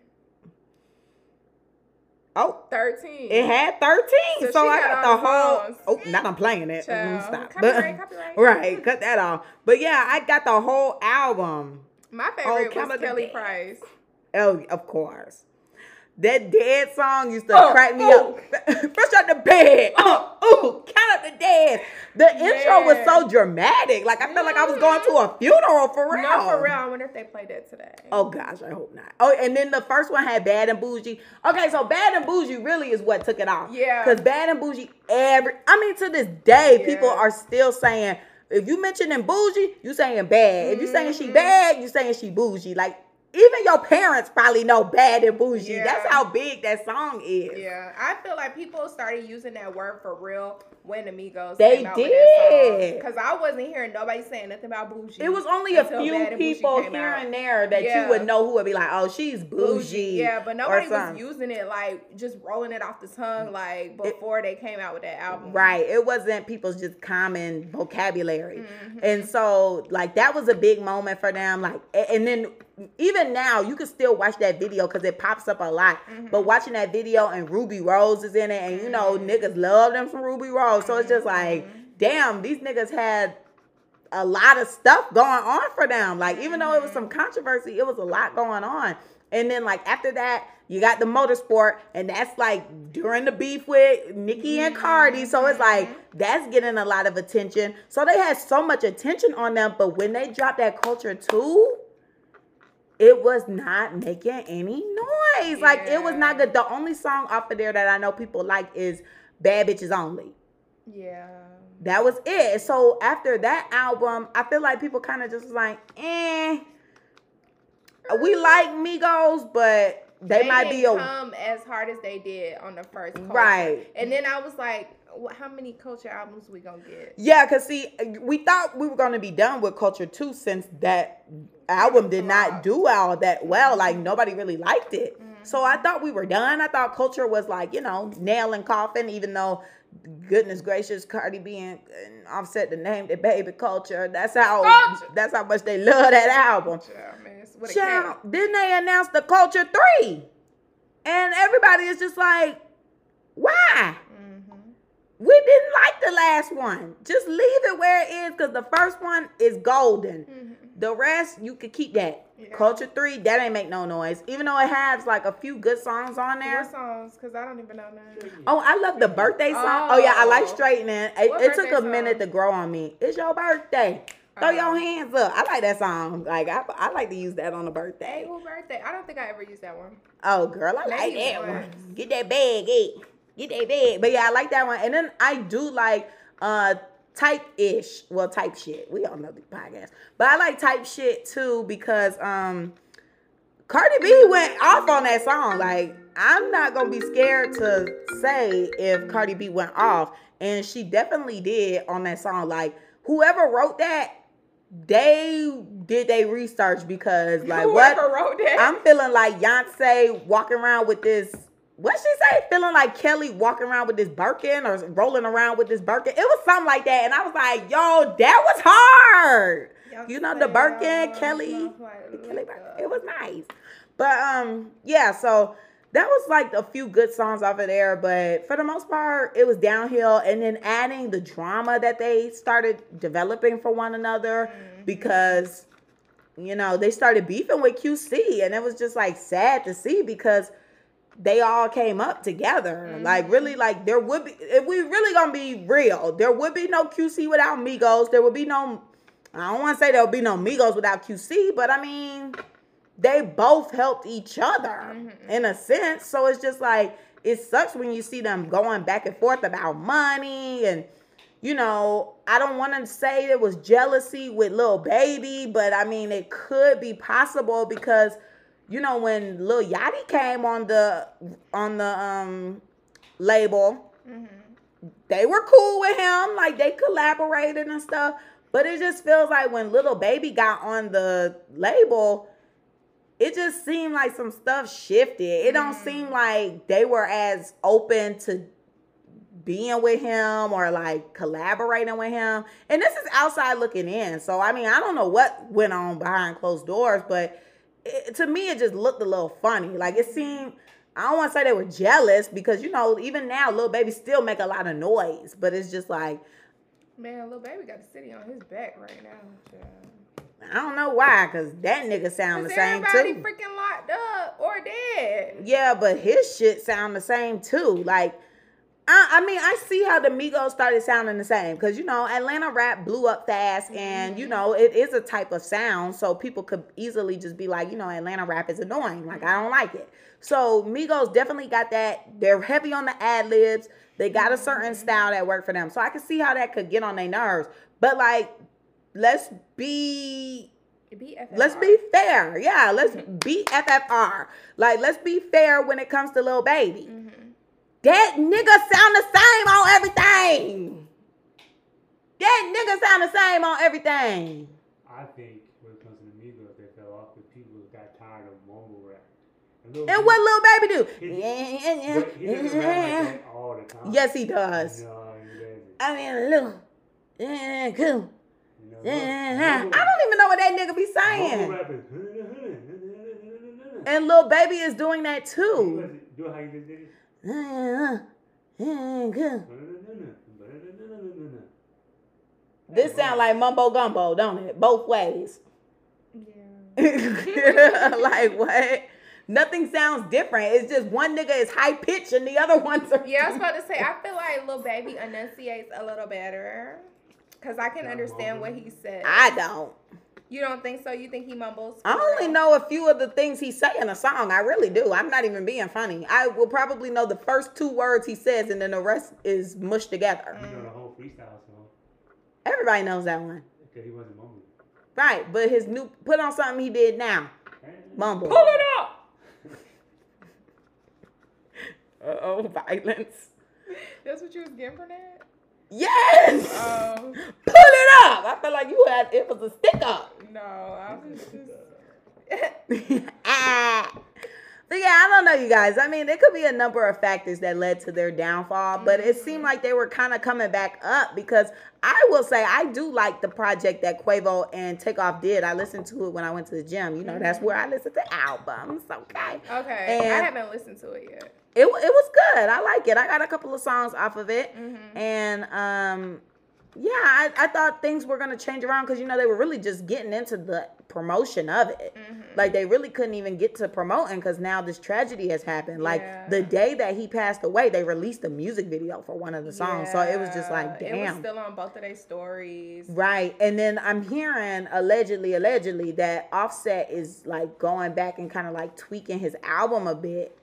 Oh, 13. it had 13. So So, I got got the whole songs. Oh, not I'm playing it. Mm, Stop. Copyright, But- copyright. right, cut that off. But yeah, I got the whole album. My favorite Count was Kelly. Price. Oh, of course. That dead song used to Oh, crack me oh. up. Fresh out the bed. Oh, ooh, count up the dead. The intro was so dramatic. Like I felt like I was going to a funeral for real. No, for real. I wonder if they played that today. Oh gosh, I hope not. Oh, and then the first one had Bad and Bougie. Okay, so Bad and Bougie really is what took it off. Yeah. Because Bad and Bougie, every I mean to this day, people are still saying if you mentioning bougie, you saying bad. If you saying she Mhm. bad, you saying she bougie. Like even your parents probably know bad and bougie. That's how big that song is. Yeah, I feel like people started using that word for real when Amigos They came out did. Because I wasn't hearing nobody saying nothing about bougie. It was only a few Bad and Bougie people here out. and there that Yeah. you would know who would be like, oh, she's bougie. Yeah, but nobody was using it like just rolling it off the tongue like before they came out with that album. Right. It wasn't people's just common vocabulary. Mhm. And so, like, that was a big moment for them. Like, and then even now, you can still watch that video because it pops up a lot. Mm-hmm. But watching that video and Rubi Rose is in it, and you know, niggas love them from Rubi Rose. So it's just like, Mm-hmm. damn, these niggas had a lot of stuff going on for them. Like, even though it was some controversy, it was a lot going on. And then, like, after that, you got the motorsport, and that's like during the beef with Nicki and Cardi. So it's like that's getting a lot of attention. So they had so much attention on them, but when they dropped that culture too, it was not making any noise. Like it was not good. The only song off of there that I know people like is Bad Bitches Only. Yeah. That was it. So after that album, I feel like people kind of just was like, eh. We like Migos, but they, might be a come as hard as they did on the first culture. Right. And then I was like, how many culture albums we gonna get? yeah. Cause see, we thought we were gonna be done with Culture Two since that album did not do all that well. Like nobody really liked it. Mm-hmm. So I thought we were done. I thought Culture was like you know nail and coffin, even though. Goodness gracious, Cardi B and, and Offset the name the baby Kulture. That's how Culture. that's how much they love that album. Child, man, it's what it Child, then they announced the Culture Three, and everybody is just like, "Why? We didn't like the last one. Just leave it where it is, because the first one is golden. Mhm. The rest you could keep that. Yeah. Culture Three, that ain't make no noise, even though it has like a few good songs on there. What songs? Cause I don't even know none. Oh, I love the birthday song. Oh, yeah, I like Oh. straightening. It, it took a minute to grow on me. It's your birthday. Throw Oh. your hands up. I like that song. Like I, I like to use that on a Hey, birthday. who birthday? I don't think I ever used that one. Oh, girl, I like Maybe that once. one. Get that bag, eh? Get that bag. But yeah, I like that one. And then I do like uh type ish. Well, type shit. We all know the podcast. But I like type shit too because um Cardi B went off on that song. Like, I'm not gonna be scared to say if Cardi B went off. And she definitely did on that song. Like, whoever wrote that, they did they research because like what wrote that? I'm feeling like Beyonce walking around with this. What she say? Feeling like Kelly walking around with this Birkin or rolling around with this Birkin. It was something like that, and I was like, "Yo, that was hard." Y'all You know the Birkin, Kelly, Kelly Birkin. It was nice, but um, yeah. So that was like a few good songs off of there, but for the most part, it was downhill. And then adding the drama that they started developing for one another Mm-hmm. because you know, they started beefing with QC, and it was just like sad to see because they all came up together. Like, really, mm-hmm. like there would be if we really gonna be real, there would be no QC without Migos. There would be no. I don't want to say there would be no Migos without QC, but I mean, they both helped each other mm-hmm. in a sense. So it's just like it sucks when you see them going back and forth about money and you know, I don't want to say there was jealousy with Lil Baby, but I mean it could be possible because you know when Lil Yachty came on the on the um label, they were cool with him, like they collaborated and stuff. But it just feels like when little baby got on the label, it just seemed like some stuff shifted. It don't Mm. seem like they were as open to being with him or like collaborating with him. And this is outside looking in. So I mean, I don't know what went on behind closed doors, but it, to me it just looked a little funny. Like it seemed I don't want to say they were jealous because you know even now little baby still make a lot of noise, but it's just like Man, little baby got the city on his back right now. child. I don't know why cuz that nigga sound the Cause same everybody too. freaking locked up or dead. Yeah, but his shit sound the same too. Like, I, I mean, I see how the Migos started sounding the same because you know Atlanta rap blew up fast, and you know it is a type of sound, so people could easily just be like, you know, Atlanta rap is annoying. Like, I don't like it. So Migos definitely got that. They're heavy on the ad libs. They got a certain style that worked for them, so I can see how that could get on their nerves. But like, let's be Be Let's be fair. Yeah, let's be FFR. Like, let's be fair when it comes to Lil Baby. Mm-hmm. That nigga sound the same on everything. That nigga sound the same on everything. I think when it comes to the Migos, they fell off because people got tired of mumble rap. And, And Baby- what Lil Baby But he doesn't rap all the time. Yes, he does. No, he. I mean, Lil. Yeah, cool. Know, Yeah. I don't even know what that nigga be saying. And Lil Baby is doing that too. Do how you just did it? Yeah, cool. This sound like mumbo gumbo, don't it? Both ways. Yeah. like what? Nothing sounds different. It's just one nigga is high pitched and the other ones are. Yeah, I was about to say, I feel like little Baby enunciates a little better. Because I can understand what he said. I don't. You don't think so? You think he mumbles? I only know a few of the things he say in a song. I really do. I'm not even being funny. I will probably know the first two words he says, and then the rest is mushed together. You know the whole freestyle song Everybody knows that one, because he wasn't mumbling. right? But his new put on something he did now, mumble. Pull it up! Uh oh, violence. That's what you was getting for that? Yes. Oh, Pull it up. I feel like you had it was a stick up. No. I was just. ah. But yeah, I don't know, you guys. I mean, it could be a number of factors that led to their downfall, but it seemed like they were kind of coming back up because I will say I do like the project that Quavo and Takeoff did. I listened to it when I went to the gym. You know, that's where I listen to albums. Okay. Okay. And I haven't listened to it yet. It, it was good. I like it. I got a couple of songs off of it. Mhm. And um yeah, I, I thought things were gonna change around because you know they were really just getting into the promotion of it. Mhm. Like they really couldn't even get to promoting because now this tragedy has happened. Like Yeah. the day that he passed away, they released a music video for one of the songs. So it was just like, Yeah, It was still on both of their stories. Right. And then I'm hearing allegedly, allegedly that Offset is like going back and kind of like tweaking his album a bit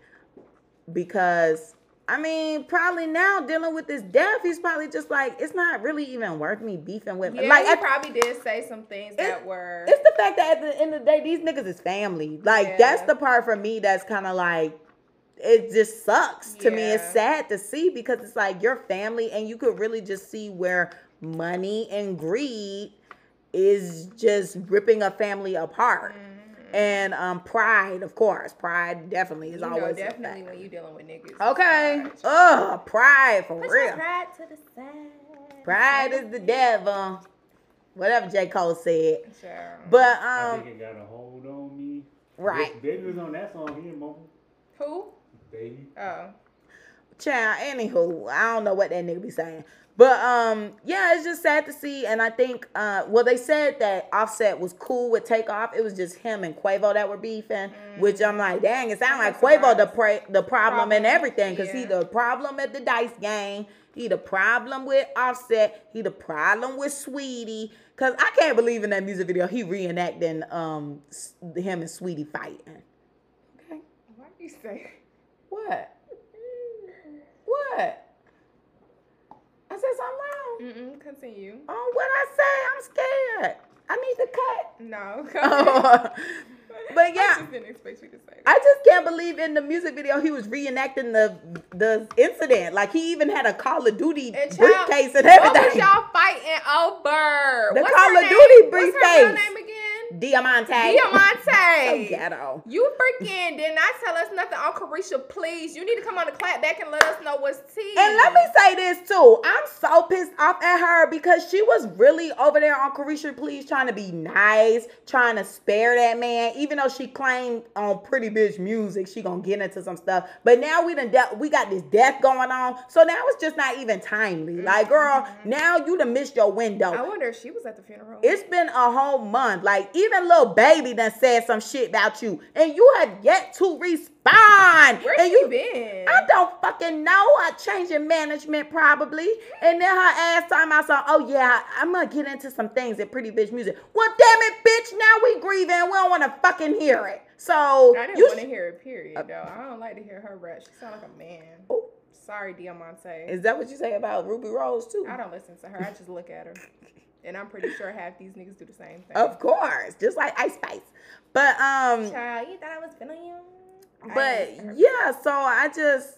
because I mean, probably now dealing with this death, he's probably just like, it's not really even worth me beefing with. Yeah, like, he at- probably did say some things that were. it's the fact that at the end of the day, these niggas is family. Like, Yeah. that's the part for me that's kind of like, it just sucks to me. It's sad to see because it's like your family, and you could really just see where money and greed is just ripping a family apart. Mhm. And um, pride, of course, pride definitely is You know, always a definitely when you dealing with niggas. Okay. pride. Ugh, pride for Put real. your pride to the side. Pride is the devil. Whatever J. Cole said. Sure. But I um, think it got a hold on me. right. Baby was on that song. He didn't. Who? Baby. Oh. Child, anywho, I don't know what that nigga be saying. But um, yeah, it's just sad to see. And I think uh well they said that Offset was cool with takeoff. It was just him and Quavo that were beefing. Which I'm like, dang, it sounds like Quavo the pra- the problem and everything. Cause he the problem at the dice game. He the problem with Offset. He the problem with Saweetie. Cause I can't believe in that music video he reenacting um him and Saweetie fighting. Okay. Why do you say? What? What? I said something wrong. Mm-mm, continue. Oh, what I say? I'm scared. I need to cut. No. Oh. But yeah, I just didn't expect you to say that. I just can't believe in the music video he was reenacting the the incident. Like he even had a Call of Duty And briefcase and What was everything. y'all fighting over? The What's Call of? Duty What's her briefcase. name again? Diamante. So Diamante. ghetto. You freaking did not tell us nothing on Caresha, please. You need to come on the clap back and let us know what's tea. And let me say this too. I'm so pissed off at her because she was really over there on Caresha Please trying to be nice, trying to spare that man, even though she claimed on Pretty Bitch Music she gonna get into some stuff. But now we done de- we got this death going on. So now it's just not even timely. Mm-hmm, like, girl, mm-hmm. now you done missed your window. I wonder if she was at the funeral. It's been a whole month. Like even a little baby done said some shit about you, and you have yet to respond. Where and you been? I don't fucking know. A change in management probably. And then her ass time I saw. oh yeah, I'm gonna get into some things at Pretty Bitch Music. Well, damn it, bitch, now we grieving. We don't wanna fucking hear it. So I didn't want to sh- hear it, period, uh, though. I don't like to hear her rap. She sound like a man. Oh, Sorry, Diamante. is that what you say about Rubi Rose too? I don't listen to her. I just look at her. And I'm pretty sure half these niggas do the same thing. Of course, just like Ice Spice. But um Child, you thought I was feeling you? But listen to her. yeah, so I just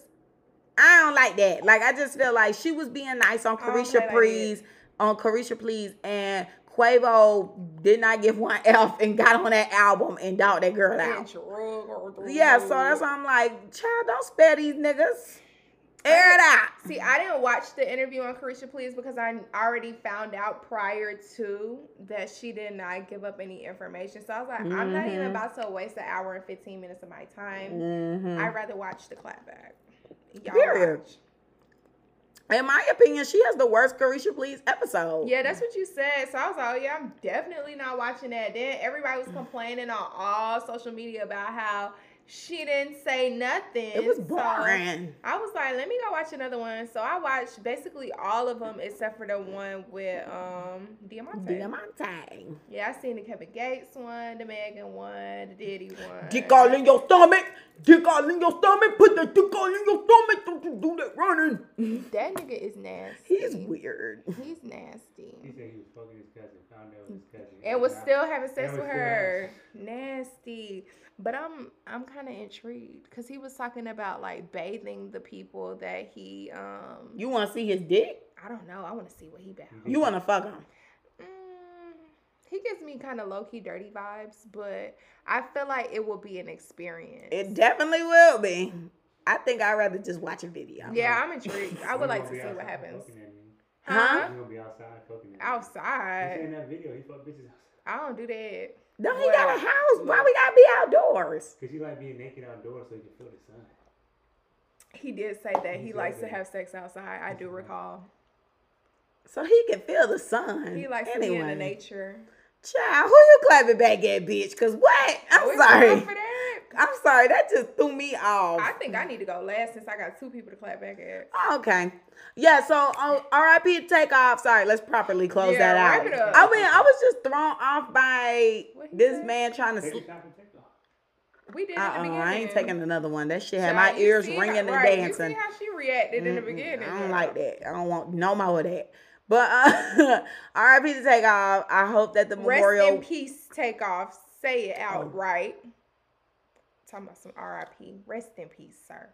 I don't like that. Like I just feel like she was being nice on Caresha play like Please, on Caresha Please, and Quavo did not give one F and got on that album and dog that girl out. drug her through. Yeah, so that's why I'm like, child, don't spare these niggas. Air it out. See, I didn't watch the interview on Caresha Please because I already found out prior to that she did not give up any information. So I was like, I'm not even Mhm. about to waste an hour and 15 minutes of my time. Mhm. I'd rather watch the clapback. Y'all Period. watch. In my opinion, she has the worst Caresha Please episode. Yeah, that's what you said. So I was like, oh yeah, I'm definitely not watching that. Then everybody was complaining on all social media about how she didn't say nothing. It was So boring. I was like, let me go watch another one. So I watched basically all of them except for the one with um Diamante. Diamante. Yeah, I seen the Kevin Gates one, the Megan one, the Diddy one. Dick all in your stomach. Dick all in your stomach. Put that dick all in your stomach. Don't you do that running. That nigga is nasty. He's weird. He's nasty. He said he was fucking his cousin. Found out was his. And was Not- still having sex with her. Nasty. But I'm I'm kind of intrigued because he was talking about like bathing the people that he um You want to see his dick? I don't know I want to see what he about. You want to fuck him? Mm, he gives me kind of low key dirty vibes, but I feel like it will be an experience. It definitely will be. I think I'd rather just watch a video. yeah, I'm intrigued. I would like gonna see what outside happens. Fucking that nigga. Huh? He gonna be outside fucking that nigga. He Outside, in that video, he fuck bitches outside. I don't do that. Don't he got a house? Why we gotta be outdoors? Cause he like being naked outdoors so he can feel the sun. He did say that he He likes to have sex outside. I do recall. So he can feel the sun. He likes to be in the nature. Child, who you clapping back at, bitch? Cause what? I'm it's sorry. Enough For that. I'm sorry. That just threw me off. I think I need to go last since I got two people to clap back at. Okay. Yeah, so uh, RIP to take off. Sorry, let's properly close Yeah, that out. wrap it up. I mean, I was just thrown off by this said? man trying to Take sleep. the shot and take off. We did Uh in the uh beginning. I ain't taking another one. That shit had Child, my ears ringing how- and right, dancing. You see how she reacted in the beginning. I don't girl. like that. I don't want no more of that. But uh, RIP to take off. I hope that the Rest memorial. in peace, take off. Say it Oh. Outright. Talking about some RIP. Rest in peace, sir.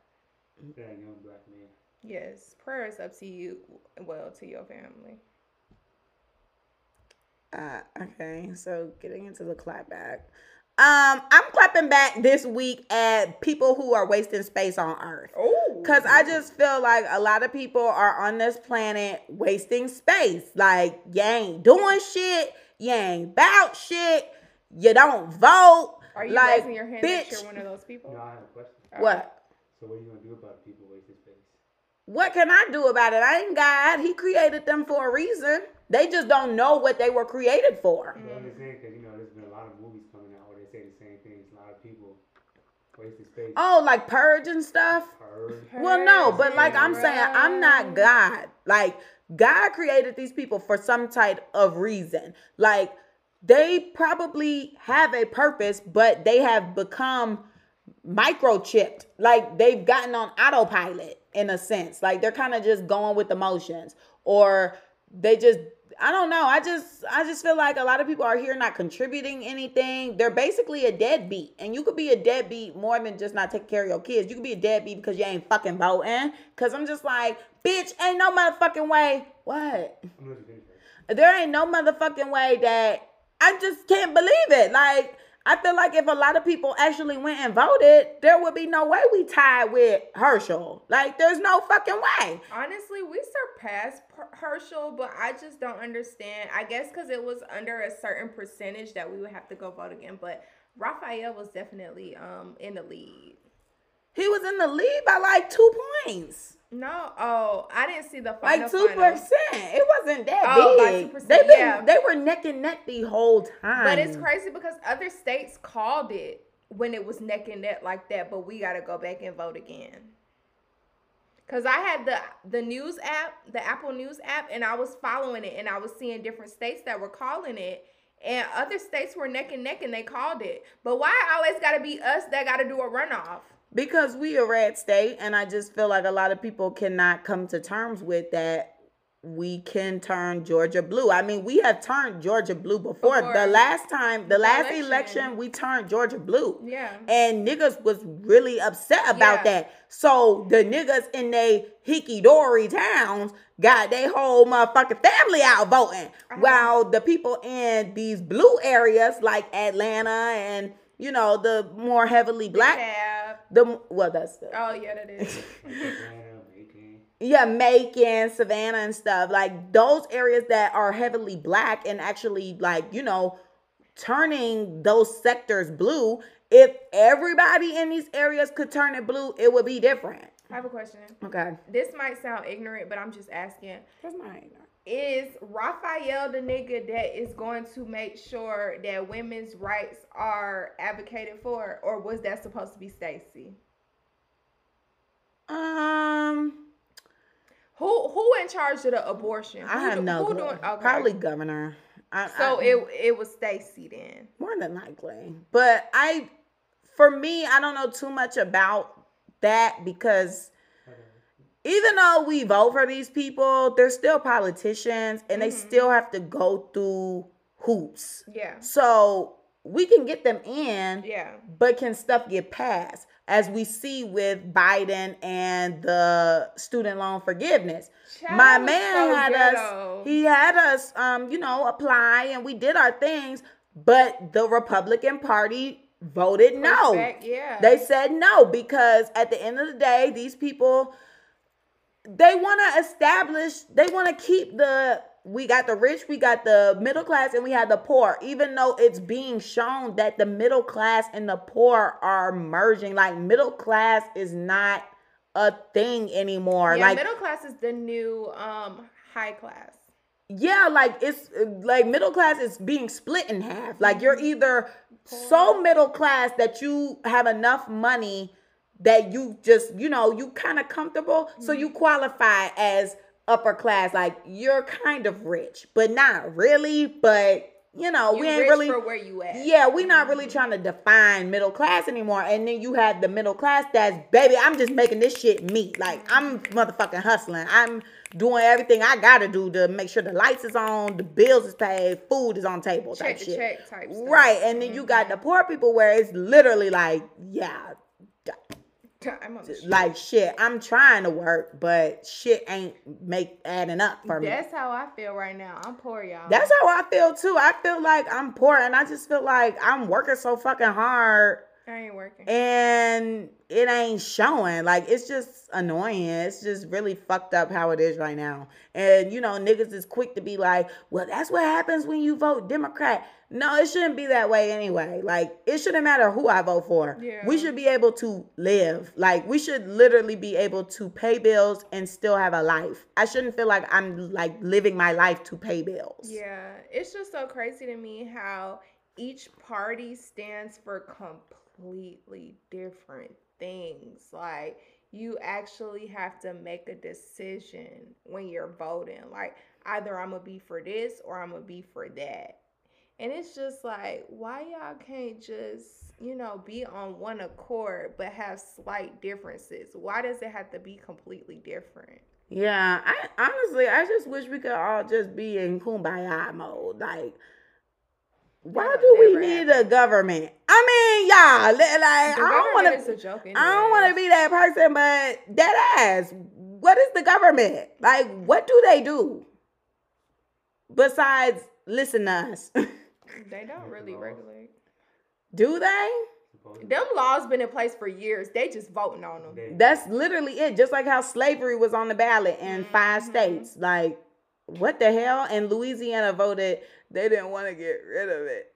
That young black man. Yes, prayers up to you, well, to your family. Uh, okay, so getting into the clapback. Um, I'm clapping back this week at people who are wasting space on Earth. Oh, Cause I just feel like a lot of people are on this planet wasting space. Like you ain't doing shit, you ain't about shit, you don't vote. Are you like, raising your hand that bitch, you're one of those people? No, I have a question. What? So what are you gonna do about people wasting space? What can I do about it? I ain't God. He created them for a reason. They just don't know what they were created for. Well, I'm just saying because you know there's been a lot of movies coming out where they say the same things. A lot of people wasting space. Oh, like purge and stuff. Heard. Well, no, but like I'm saying, I'm not God. Like God created these people for some type of reason. Like they probably have a purpose, but they have become microchipped. Like they've gotten on autopilot in a sense. Like they're kind of just going with the motions, or they just I don't know. I just I just feel like a lot of people are here not contributing anything. They're basically a deadbeat. And you could be a deadbeat more than just not taking care of your kids. You could be a deadbeat because you ain't fucking voting. Cause I'm just like, bitch, ain't no motherfucking way. What? I'm gonna finish that. There ain't no motherfucking way that I just can't believe it. Like I feel like if a lot of people actually went and voted, there would be no way we tied with Herschel. Like there's no fucking way. Honestly, we surpassed Herschel, but I just don't understand. I guess because it was under a certain percentage that we would have to go vote again. But Raphael was definitely um in the lead. He was in the lead by like two points. No, oh, I didn't see the final. Like two percent. It wasn't that Oh, big. 2%, They been yeah. they were neck and neck the whole time. But it's crazy because other states called it when it was neck and neck like that, but we got to go back and vote again. Cause I had the the news app, the Apple News app, and I was following it, and I was seeing different states that were calling it, and other states were neck and neck, and they called it. But why always got to be us that got to do a runoff? Because we a red state, and I just feel like a lot of people cannot come to terms with that. We can turn Georgia blue. I mean, we have turned Georgia blue before. Before. The last time, the The last election. election, we turned Georgia blue. Yeah. And niggas was really upset about Yeah. that. So the niggas in they hickey dory towns got their whole motherfucking family out voting. Uh-huh. While the people in these blue areas like Atlanta and you know the more heavily black Tab. The well that's the Oh yeah, that is. Yeah, Macon, Savannah, and stuff. Like those areas that are heavily black and actually like, you know, turning those sectors blue. If everybody in these areas could turn it blue, it would be different. I have a question. Okay. This might sound ignorant, but I'm just asking. That's not is Raphael the nigga that is going to make sure that women's rights are advocated for, or was that supposed to be Stacey? Um, Who who in charge of the abortion? I Who have do- no who clue. doing- okay. Probably governor. I, So I- it it was Stacey then. more than likely. But I, for me, I don't know too much about that because even though we vote for these people, they're still politicians and they Mhm. still have to go through hoops. Yeah. So we can get them in, Yeah. but can stuff get passed? As we see with Biden and the student loan forgiveness. Child, My man so had ghetto. us, he had us, um, you know, apply and we did our things, but the Republican Party voted no. Yeah. They said no because at the end of the day, these people they want to establish, they want to keep the we got the rich, we got the middle class, and we have the poor. Even though it's being shown that the middle class and the poor are merging, like middle class is not a thing anymore. yeah, like middle class is the new um high class. yeah, like it's like middle class is being split in half. Like you're either so middle class that you have enough money that you just, you know, you kind of comfortable. So you mm-hmm. qualify as upper class. Like you're kind of rich, but not really. But you know, You we ain't really for where you at. yeah, we're not really mm-hmm. trying to define middle class anymore. And then you have the middle class that's baby, I'm just mm-hmm. making this shit meet. Like I'm motherfucking hustling. I'm doing everything I gotta do to make sure the lights is on, the bills is paid, food is on table type Check the shit. check type. Right. And then you got the poor people where it's literally like, yeah, I'm on the like shit, I'm trying to work, but shit ain't make adding up for me. That's how I feel right now. I'm poor, y'all. That's how I feel too. I feel like I'm poor and I just feel like I'm working so fucking hard I ain't working. and it ain't showing. Like it's just annoying. It's just really fucked up how it is right now. And you know, niggas is quick to be like, well, that's what happens when you vote Democrat. No, it shouldn't be that way anyway. Like it shouldn't matter who I vote for. Yeah. We should be able to live. Like we should literally be able to pay bills and still have a life. I shouldn't feel like I'm like living my life to pay bills. Yeah, it's just so crazy to me how each party stands for completely different things. Like, you actually have to make a decision when you're voting. Like, either I'm gonna be for this or I'm gonna be for that. And it's just like, why y'all can't just, you know, be on one accord but have slight differences? Why does it have to be completely different? Yeah, I honestly, I just wish we could all just be in kumbaya mode. Like, why do we need a government? I mean, y'all, like, The I don't want to. is a. I don't want to be that person, but that ass. What is the government? Like, what do they do? Besides listen to us. They don't really regulate. do they? Them laws been in place for years. They just voting on them. That's literally it. Just like how slavery was on the ballot in five Mhm. states. Like, what the hell? And Louisiana voted they didn't want to get rid of it.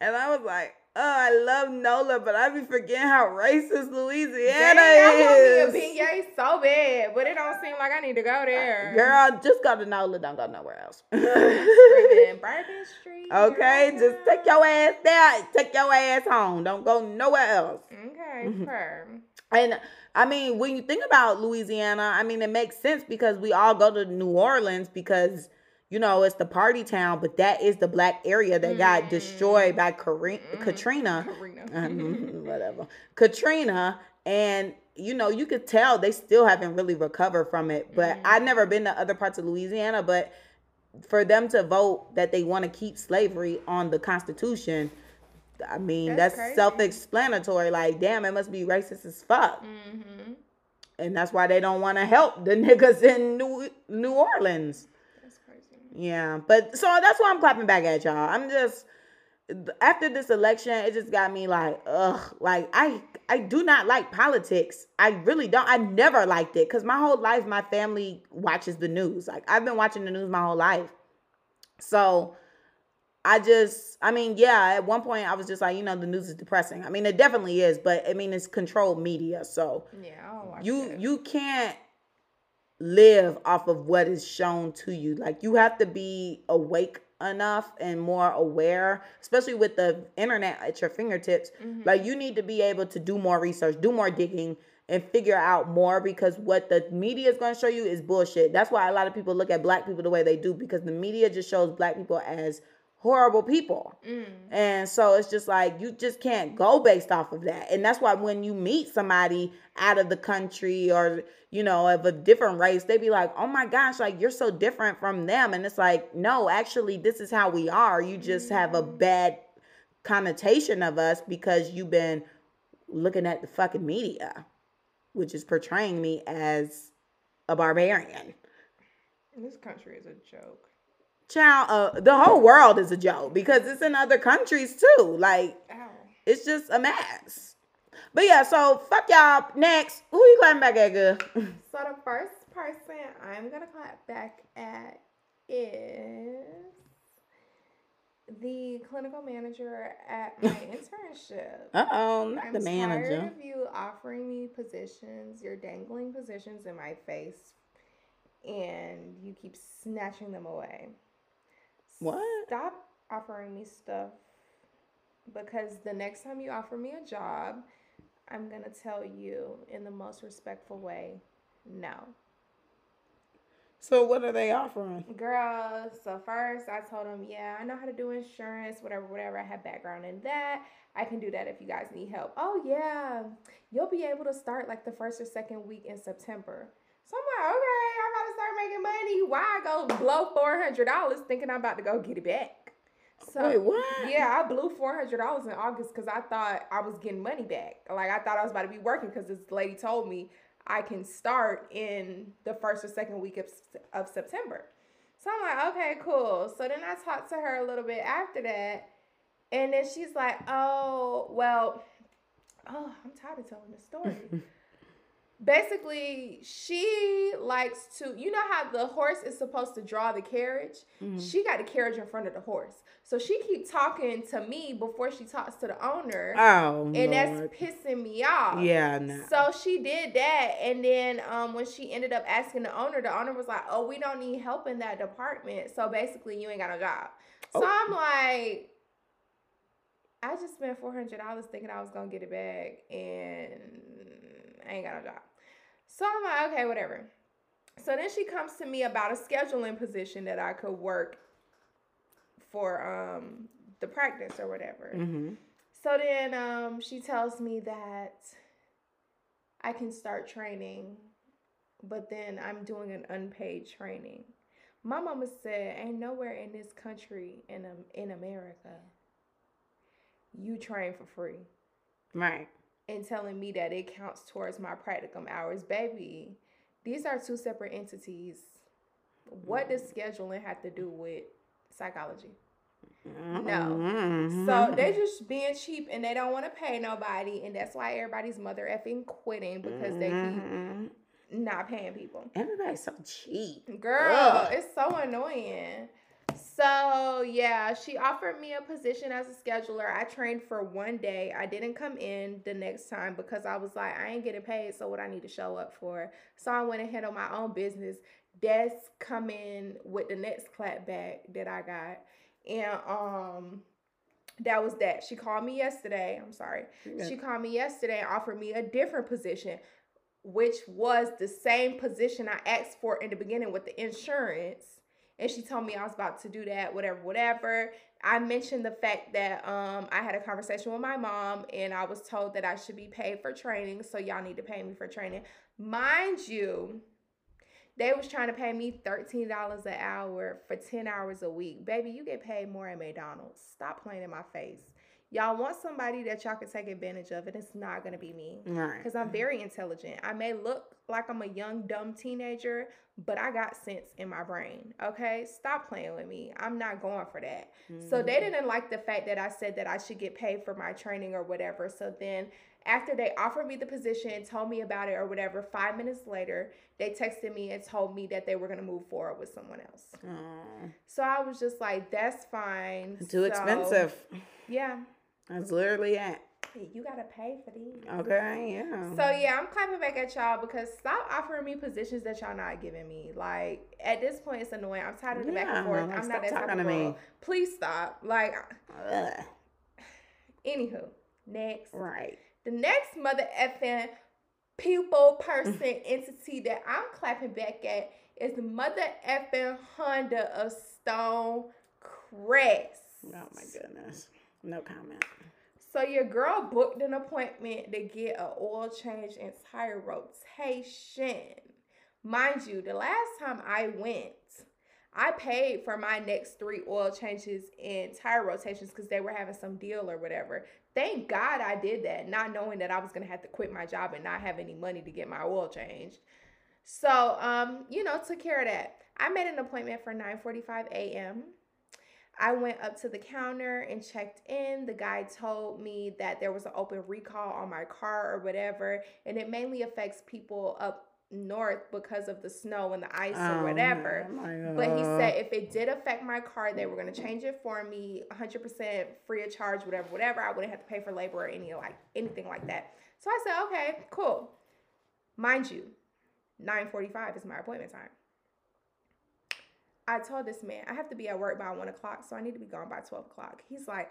And I was like, oh, I love NOLA, but I be forgetting how racist Louisiana I is. want me a beignet so bad, but it don't seem like I need to go there. Girl, just go to NOLA. Don't go nowhere else. Bourbon Street. okay, just take your ass there. Take your ass home. Don't go nowhere else. Okay, mm-hmm. per. And I mean, when you think about Louisiana, I mean, it makes sense because we all go to New Orleans because, you know, it's the party town, but that is the black area that got Mm. destroyed by Kari- Mm. Katrina. Karina. Um, whatever. Katrina. And, you know, you could tell they still haven't really recovered from it. But Mm. I've never been to other parts of Louisiana, but for them to vote that they want to keep slavery on the Constitution, I mean, That's that's, self-explanatory. Like, damn, it must be racist as fuck mm-hmm. and that's why they don't want to help the niggas in New New Orleans. Yeah, but so that's why I'm clapping back at y'all. I'm just after this election, it just got me like, ugh, like I I do not like politics. I really don't. I never liked it because my whole life, my family watches the news. Like I've been watching the news my whole life, so. I just, I mean, yeah, at one point I was just like, you know, the news is depressing. I mean, it definitely is, but I mean, it's controlled media. So, Yeah, I don't watch you that. you can't live off of what is shown to you. Like you have to be awake enough and more aware especially with the internet at your fingertips. Mhm. like you need to be able to do more research do more digging and figure out more because what the media is going to show you is bullshit. That's why a lot of people look at black people the way they do because the media just shows black people as horrible people Mm. and so it's just like you just can't go based off of that. And that's why when you meet somebody out of the country or, you know, of a different race, they be like, oh my gosh, like you're so different from them. And it's like, no, actually, this is how we are. You just have a bad connotation of us because you've been looking at the fucking media, which is portraying me as a barbarian. This country is a joke. Child, uh, the whole world is a joke because it's in other countries too. Like, Ow. it's just a mess. But yeah, so fuck y'all. Next, who you clapping back at, girl? So the first person I'm gonna clap back at is the clinical manager at my internship. Uh oh, not I'm the tired manager. of you offering me positions. You're dangling positions in my face, and you keep snatching them away. What? Stop offering me stuff because the next time you offer me a job, I'm gonna tell you in the most respectful way, no. So what are they offering? Girl, so first I told him, yeah, I know how to do insurance, whatever, whatever. I have background in that. I can do that if you guys need help. Oh, yeah, you'll be able to start like the first or second week in September. So I'm like, okay, I gotta start making money. Why I go blow four hundred dollars thinking I'm about to go get it back? So Wait, what? yeah, I blew four hundred dollars in August because I thought I was getting money back. Like I thought I was about to be working because this lady told me I can start in the first or second week of, of September. So I'm like, okay, cool. So then I talked to her a little bit after that, and then she's like, oh, well, oh, I'm tired of telling the story. Basically, she likes to, you know how the horse is supposed to draw the carriage? Mhm. She got the carriage in front of the horse. So she keep talking to me before she talks to the owner. Oh, and that's pissing me off. yeah, no. So she did that, and then um, when she ended up asking the owner, the owner was like, "Oh, we don't need help in that department. So basically, you ain't got a job." So Oh. I'm like, I just spent four hundred dollars thinking I was gonna get it back, and I ain't got a job. So I'm like, okay, whatever. So then she comes to me about a scheduling position that I could work for um the practice or whatever. hmm So then um, she tells me that I can start training but then I'm doing an unpaid training. My mama said, "Ain't nowhere in this country in um, in America you train for free." Right. And telling me that it counts towards my practicum hours, baby. These are two separate entities. What does scheduling have to do with psychology? No. Mm-hmm. So they just being cheap and they don't want to pay nobody, and that's why everybody's mother effing quitting because they keep not paying people. Everybody's so cheap. Girl, Ugh. it's so annoying. So yeah, she offered me a position as a scheduler. I trained for one day. I didn't come in the next time because I was like, I ain't getting paid, so what I need to show up for. So I went ahead on my own business. That's coming with the next clap back that I got. And um that was that. She called me yesterday. I'm sorry. She called me yesterday and offered me a different position, which was the same position I asked for in the beginning with the insurance. And she told me I was about to do that, whatever, whatever. I mentioned the fact that um, I had a conversation with my mom and I was told that I should be paid for training. So y'all need to pay me for training. Mind you, they was trying to pay me $13 an hour for 10 hours a week. Baby, you get paid more at McDonald's. Stop playing in my face. Y'all want somebody that y'all can take advantage of, and it's not gonna be me. Right. Because I'm very intelligent. I may look like I'm a young, dumb teenager, but I got sense in my brain. Okay? Stop playing with me. I'm not going for that. So they mm-hmm. didn't like the fact that I said that I should get paid for my training or whatever. So then after they offered me the position, told me about it or whatever, five minutes later, they texted me and told me that they were gonna move forward with someone else. Aw, So I was just like, that's fine. too So, expensive. Yeah. That's literally it. You gotta pay for these. Okay, yeah. So yeah, I'm clapping back at y'all because stop offering me positions that y'all not giving me. Like at this point, it's annoying. I'm tired of the back and forth. like, I'm not that type of girl. Please stop. Like, Ugh, anywho, next. right. The next mother effing people, person, entity that I'm clapping back at is the mother effing Honda of Stone Crest. Oh my goodness. No comment. So your girl booked an appointment to get an oil change and tire rotation. Mind you, the last time I went, I paid for my next three oil changes and tire rotations because they were having some deal or whatever. Thank God I did that, not knowing that I was gonna have to quit my job and not have any money to get my oil changed. So, um, you know, took care of that. I made an appointment for 9:45 a.m. I went up to the counter and checked in. The guy told me that there was an open recall on my car or whatever, and it mainly affects people up north because of the snow and the ice or Oh, whatever. But he said if it did affect my car, they were gonna change it for me, 100% free of charge, whatever, whatever. I wouldn't have to pay for labor or any like anything like that. So I said, okay, cool. Mind you, 9:45 is my appointment time. I told this man I have to be at work by one o'clock, so I need to be gone by 12 o'clock. He's like,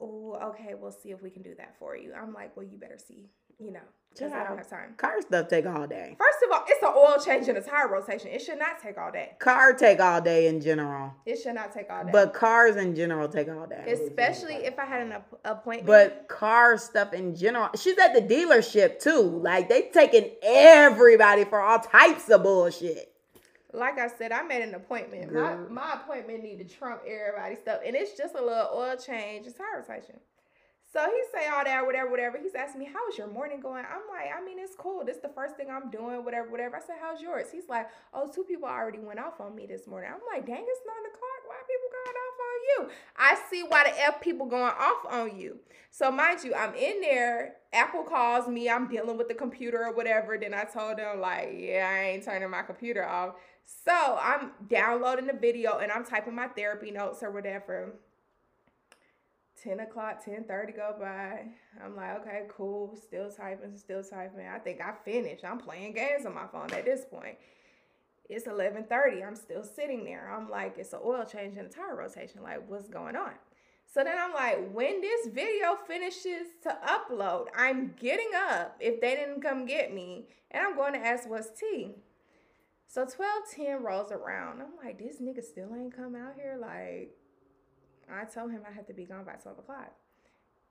oh, okay, we'll see if we can do that for you. I'm like, well, you better see, you know, because I don't have time. Car stuff take all day. First of all, it's an oil change and a tire rotation. It should not take all day. Car take all day in general. It should not take all day. But cars in general take all day. especially if I had an app- appointment. But car stuff in general, she's at the dealership too. Like they taking everybody for all types of bullshit. Like I said, I made an appointment. My Girl. my appointment need to trump everybody's stuff, and it's just a little oil change and tire rotation. So he say all that, whatever, whatever. He's asking me, "How is your morning going?" I'm like, "I mean, it's cool. This is the first thing I'm doing, whatever, whatever." I said, "How's yours?" He's like, "Oh, two people already went off on me this morning." I'm like, "Dang, it's nine o'clock. Why are people going off on you?" I see why the f people going off on you. So mind you, I'm in there. Apple calls me. I'm dealing with the computer or whatever. Then I told them like, "Yeah, I ain't turning my computer off." So I'm downloading the video and I'm typing my therapy notes or whatever. 10 o'clock, 10 30 go by. I'm like, okay, cool. Still typing, still typing. I think I finished. I'm playing games on my phone at this point. It's 11:30. I'm still sitting there. I'm like, it's an oil change and a tire rotation. Like, what's going on? So then I'm like, when this video finishes to upload, I'm getting up if they didn't come get me, and I'm going to ask what's tea. So 1210 rolls around. I'm like, this nigga still ain't come out here. Like, I told him I had to be gone by 12 o'clock.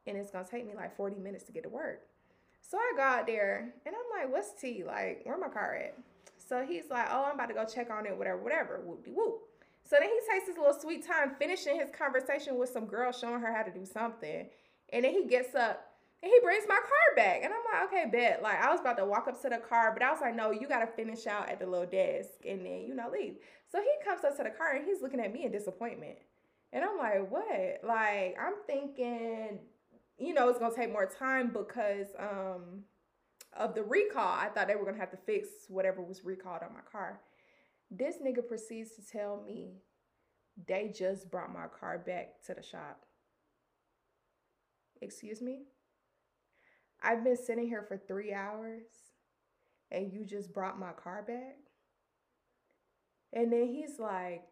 And it's gonna take me like 40 minutes to get to work. So I got there and I'm like, what's tea? Like, where my car at? So he's like, oh, I'm about to go check on it, whatever, whatever, whoop de whoop. So then he takes his little sweet time finishing his conversation with some girl showing her how to do something. And then he gets up and he brings my car back. And I'm like, okay, bet. Like, I was about to walk up to the car, but I was like, no, you got to finish out at the little desk and then, you know, leave. So he comes up to the car and he's looking at me in disappointment. And I'm like, what? Like, I'm thinking, you know, it's going to take more time because um, of the recall. I thought they were going to have to fix whatever was recalled on my car. This nigga proceeds to tell me they just brought my car back to the shop. Excuse me? I've been sitting here for three hours and you just brought my car back? And then he's like,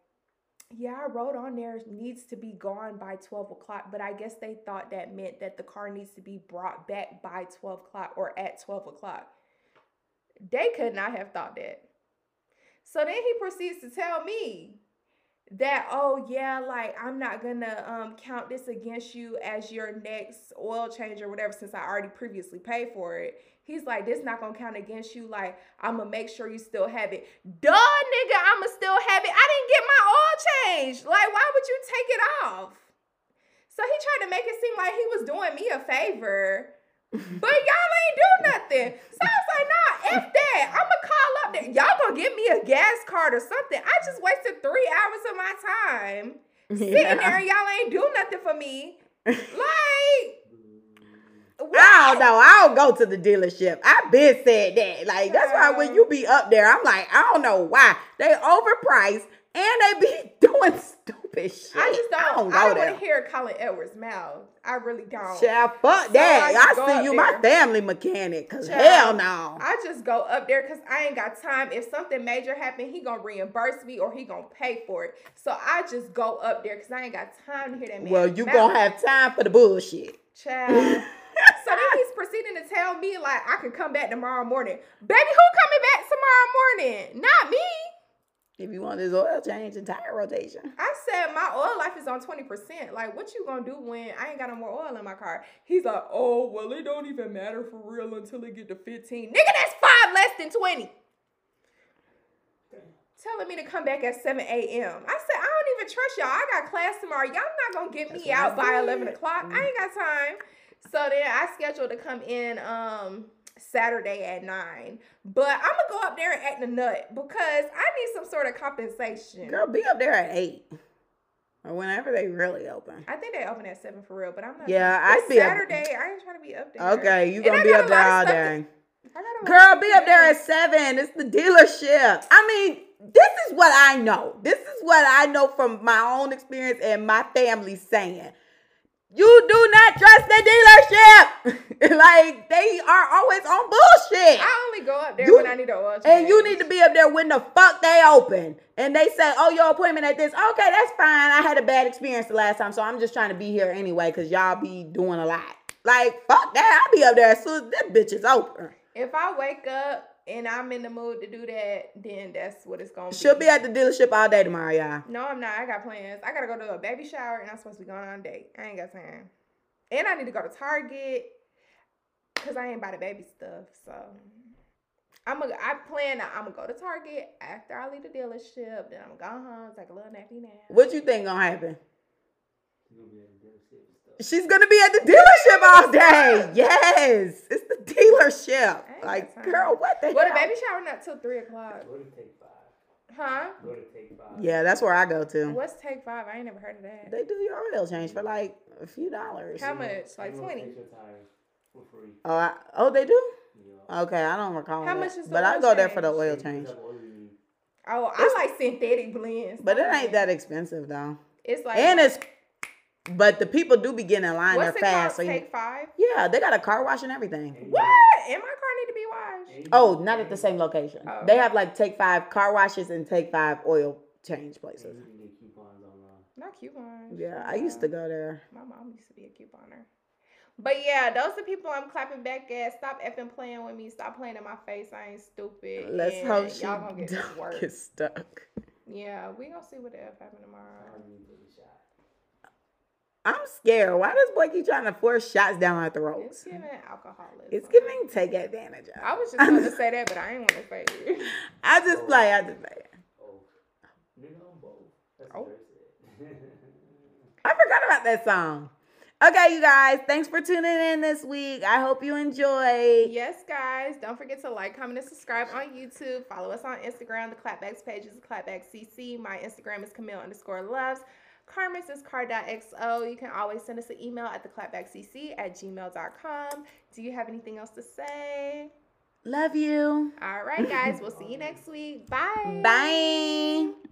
Yeah, I wrote on there needs to be gone by 12 o'clock, but I guess they thought that meant that the car needs to be brought back by 12 o'clock or at 12 o'clock. They could not have thought that. So then he proceeds to tell me that oh yeah like i'm not gonna um count this against you as your next oil change or whatever since i already previously paid for it. He's like this not gonna count against you. Like i'm gonna make sure you still have it. Duh nigga i'ma still have it. I didn't get my oil change like why would you take it off? So he tried to make it seem like he was doing me a favor but y'all ain't do nothing. So I was like, nah, if that. I'ma call up there. Y'all gonna give me a gas card or something. I just wasted three hours of my time sitting Yeah. there and y'all ain't do nothing for me. Like, I don't know. I don't go to the dealership. I've been said that. Like that's why when you be up there, I'm like, I don't know why they overpriced they be doing stupid shit. I just don't. I don't, go want to hear Colin Edwards' mouth. I really don't. Child, fuck So that. I I, see you my family mechanic. Cause Child, hell no. I just go up there because I ain't got time. If something major happen, he gonna reimburse me or he gonna pay for it. So I just go up there because I ain't got time to hear that man. well, you mouth. gonna have time for the bullshit. Child. so then he's proceeding to tell me like I could come back tomorrow morning. Baby, who coming back tomorrow morning? Not me. If you want this oil change and tire rotation. I said my oil life is on 20%. Like, what you gonna do when I ain't got no more oil in my car? He's like, oh, well, it don't even matter for real until it get to 15. Nigga, that's five less than 20. Telling me to come back at 7 a.m. I said, I don't even trust y'all. I got class tomorrow. Y'all not gonna get me out by 11 o'clock. I ain't got time. So then I scheduled to come in um Saturday at 9. But I'm gonna go up there and act a nut because I need some sort of compensation. Girl, be up there at eight. Or whenever they really open. I think they open at seven for real, but I'm not. Yeah, sure. I'd be up- Saturday. I ain't trying to be up there. Okay, you gonna be up there all to- day. I got a lot Girl, be up there at seven. It's the dealership. I mean, this is what I know. This is what I know from my own experience and my family saying. You do not trust the dealership. like they are always on bullshit. I only go up there You- when I need an oil change. And you need to be up there when the fuck they open. And they say, oh, your appointment at this. Okay, that's fine. I had a bad experience the last time, so I'm just trying to be here anyway because y'all be doing a lot. Like, fuck that. I'll be up there as soon as that bitch is open. If I wake up and I'm in the mood to do that, then that's what it's gonna be. She'll be at the dealership all day tomorrow, y'all. No, I'm not. I got plans. I gotta go to a baby shower, and I'm supposed to be going on a date. I ain't got time. And I need to go to Target because I ain't buy the baby stuff. So I'm gonna. I plan. that I'm gonna go to Target after I leave the dealership. Then I'm gonna go home, take a little nappy nap. What you think gonna happen? You're gonna be at the dealership and stuff. She's gonna be at the dealership all day. Yes, it's the dealership. Like, girl, what the Well, the hell? baby shower not till three o'clock. Go to take five. Huh? Go to take five. Yeah, that's where I go to. What's take five? I ain't never heard of that. They do your oil change for like a few dollars. How much? Like 20? fix your tires for free. Oh, I, oh, they do. Yeah. Okay, I don't recall. How that. much is the But I oil go there for the oil change. what type of oil you need. Oh, I It's- like synthetic blends. But it ain't that expensive though. It's like And it's, but the people do be getting in line there what's it fast. So called? you, Take five. yeah, they got a car wash and everything. What? And my car need to be washed. Oh, not at the same location. Oh. They have like take five car washes and take five oil change places. you can get coupons online. Not coupons. Yeah, I used to go there. My mom used to be a couponer. But yeah, those are people I'm clapping back at. Stop effing playing with me. Stop playing in my face. I ain't stupid. Let's And hope she y'all gonna get this work. don't get stuck. Yeah, we gonna see what the F happen tomorrow. I need to take a shot. I'm scared. Why does boy keep trying to force shots down my throat? It's throats? giving alcoholism. It's giving take advantage of. I was just going to say that, but I didn't want to say it. I just play. I just play. Oh, nigga, I'm both. Oh. what they said. I forgot about that song. Okay, you guys, thanks for tuning in this week. I hope you enjoyed. Yes, guys. Don't forget to like, comment, and subscribe on YouTube. Follow us on Instagram. The Clapbacks page is Clapback CC. My Instagram is Camille underscore loves. Carmen's is car.xo. You can always send us an email at theclapbackcc at gmail.com. Do you have anything else to say? Love you. All right, guys. We'll see you next week. Bye. Bye.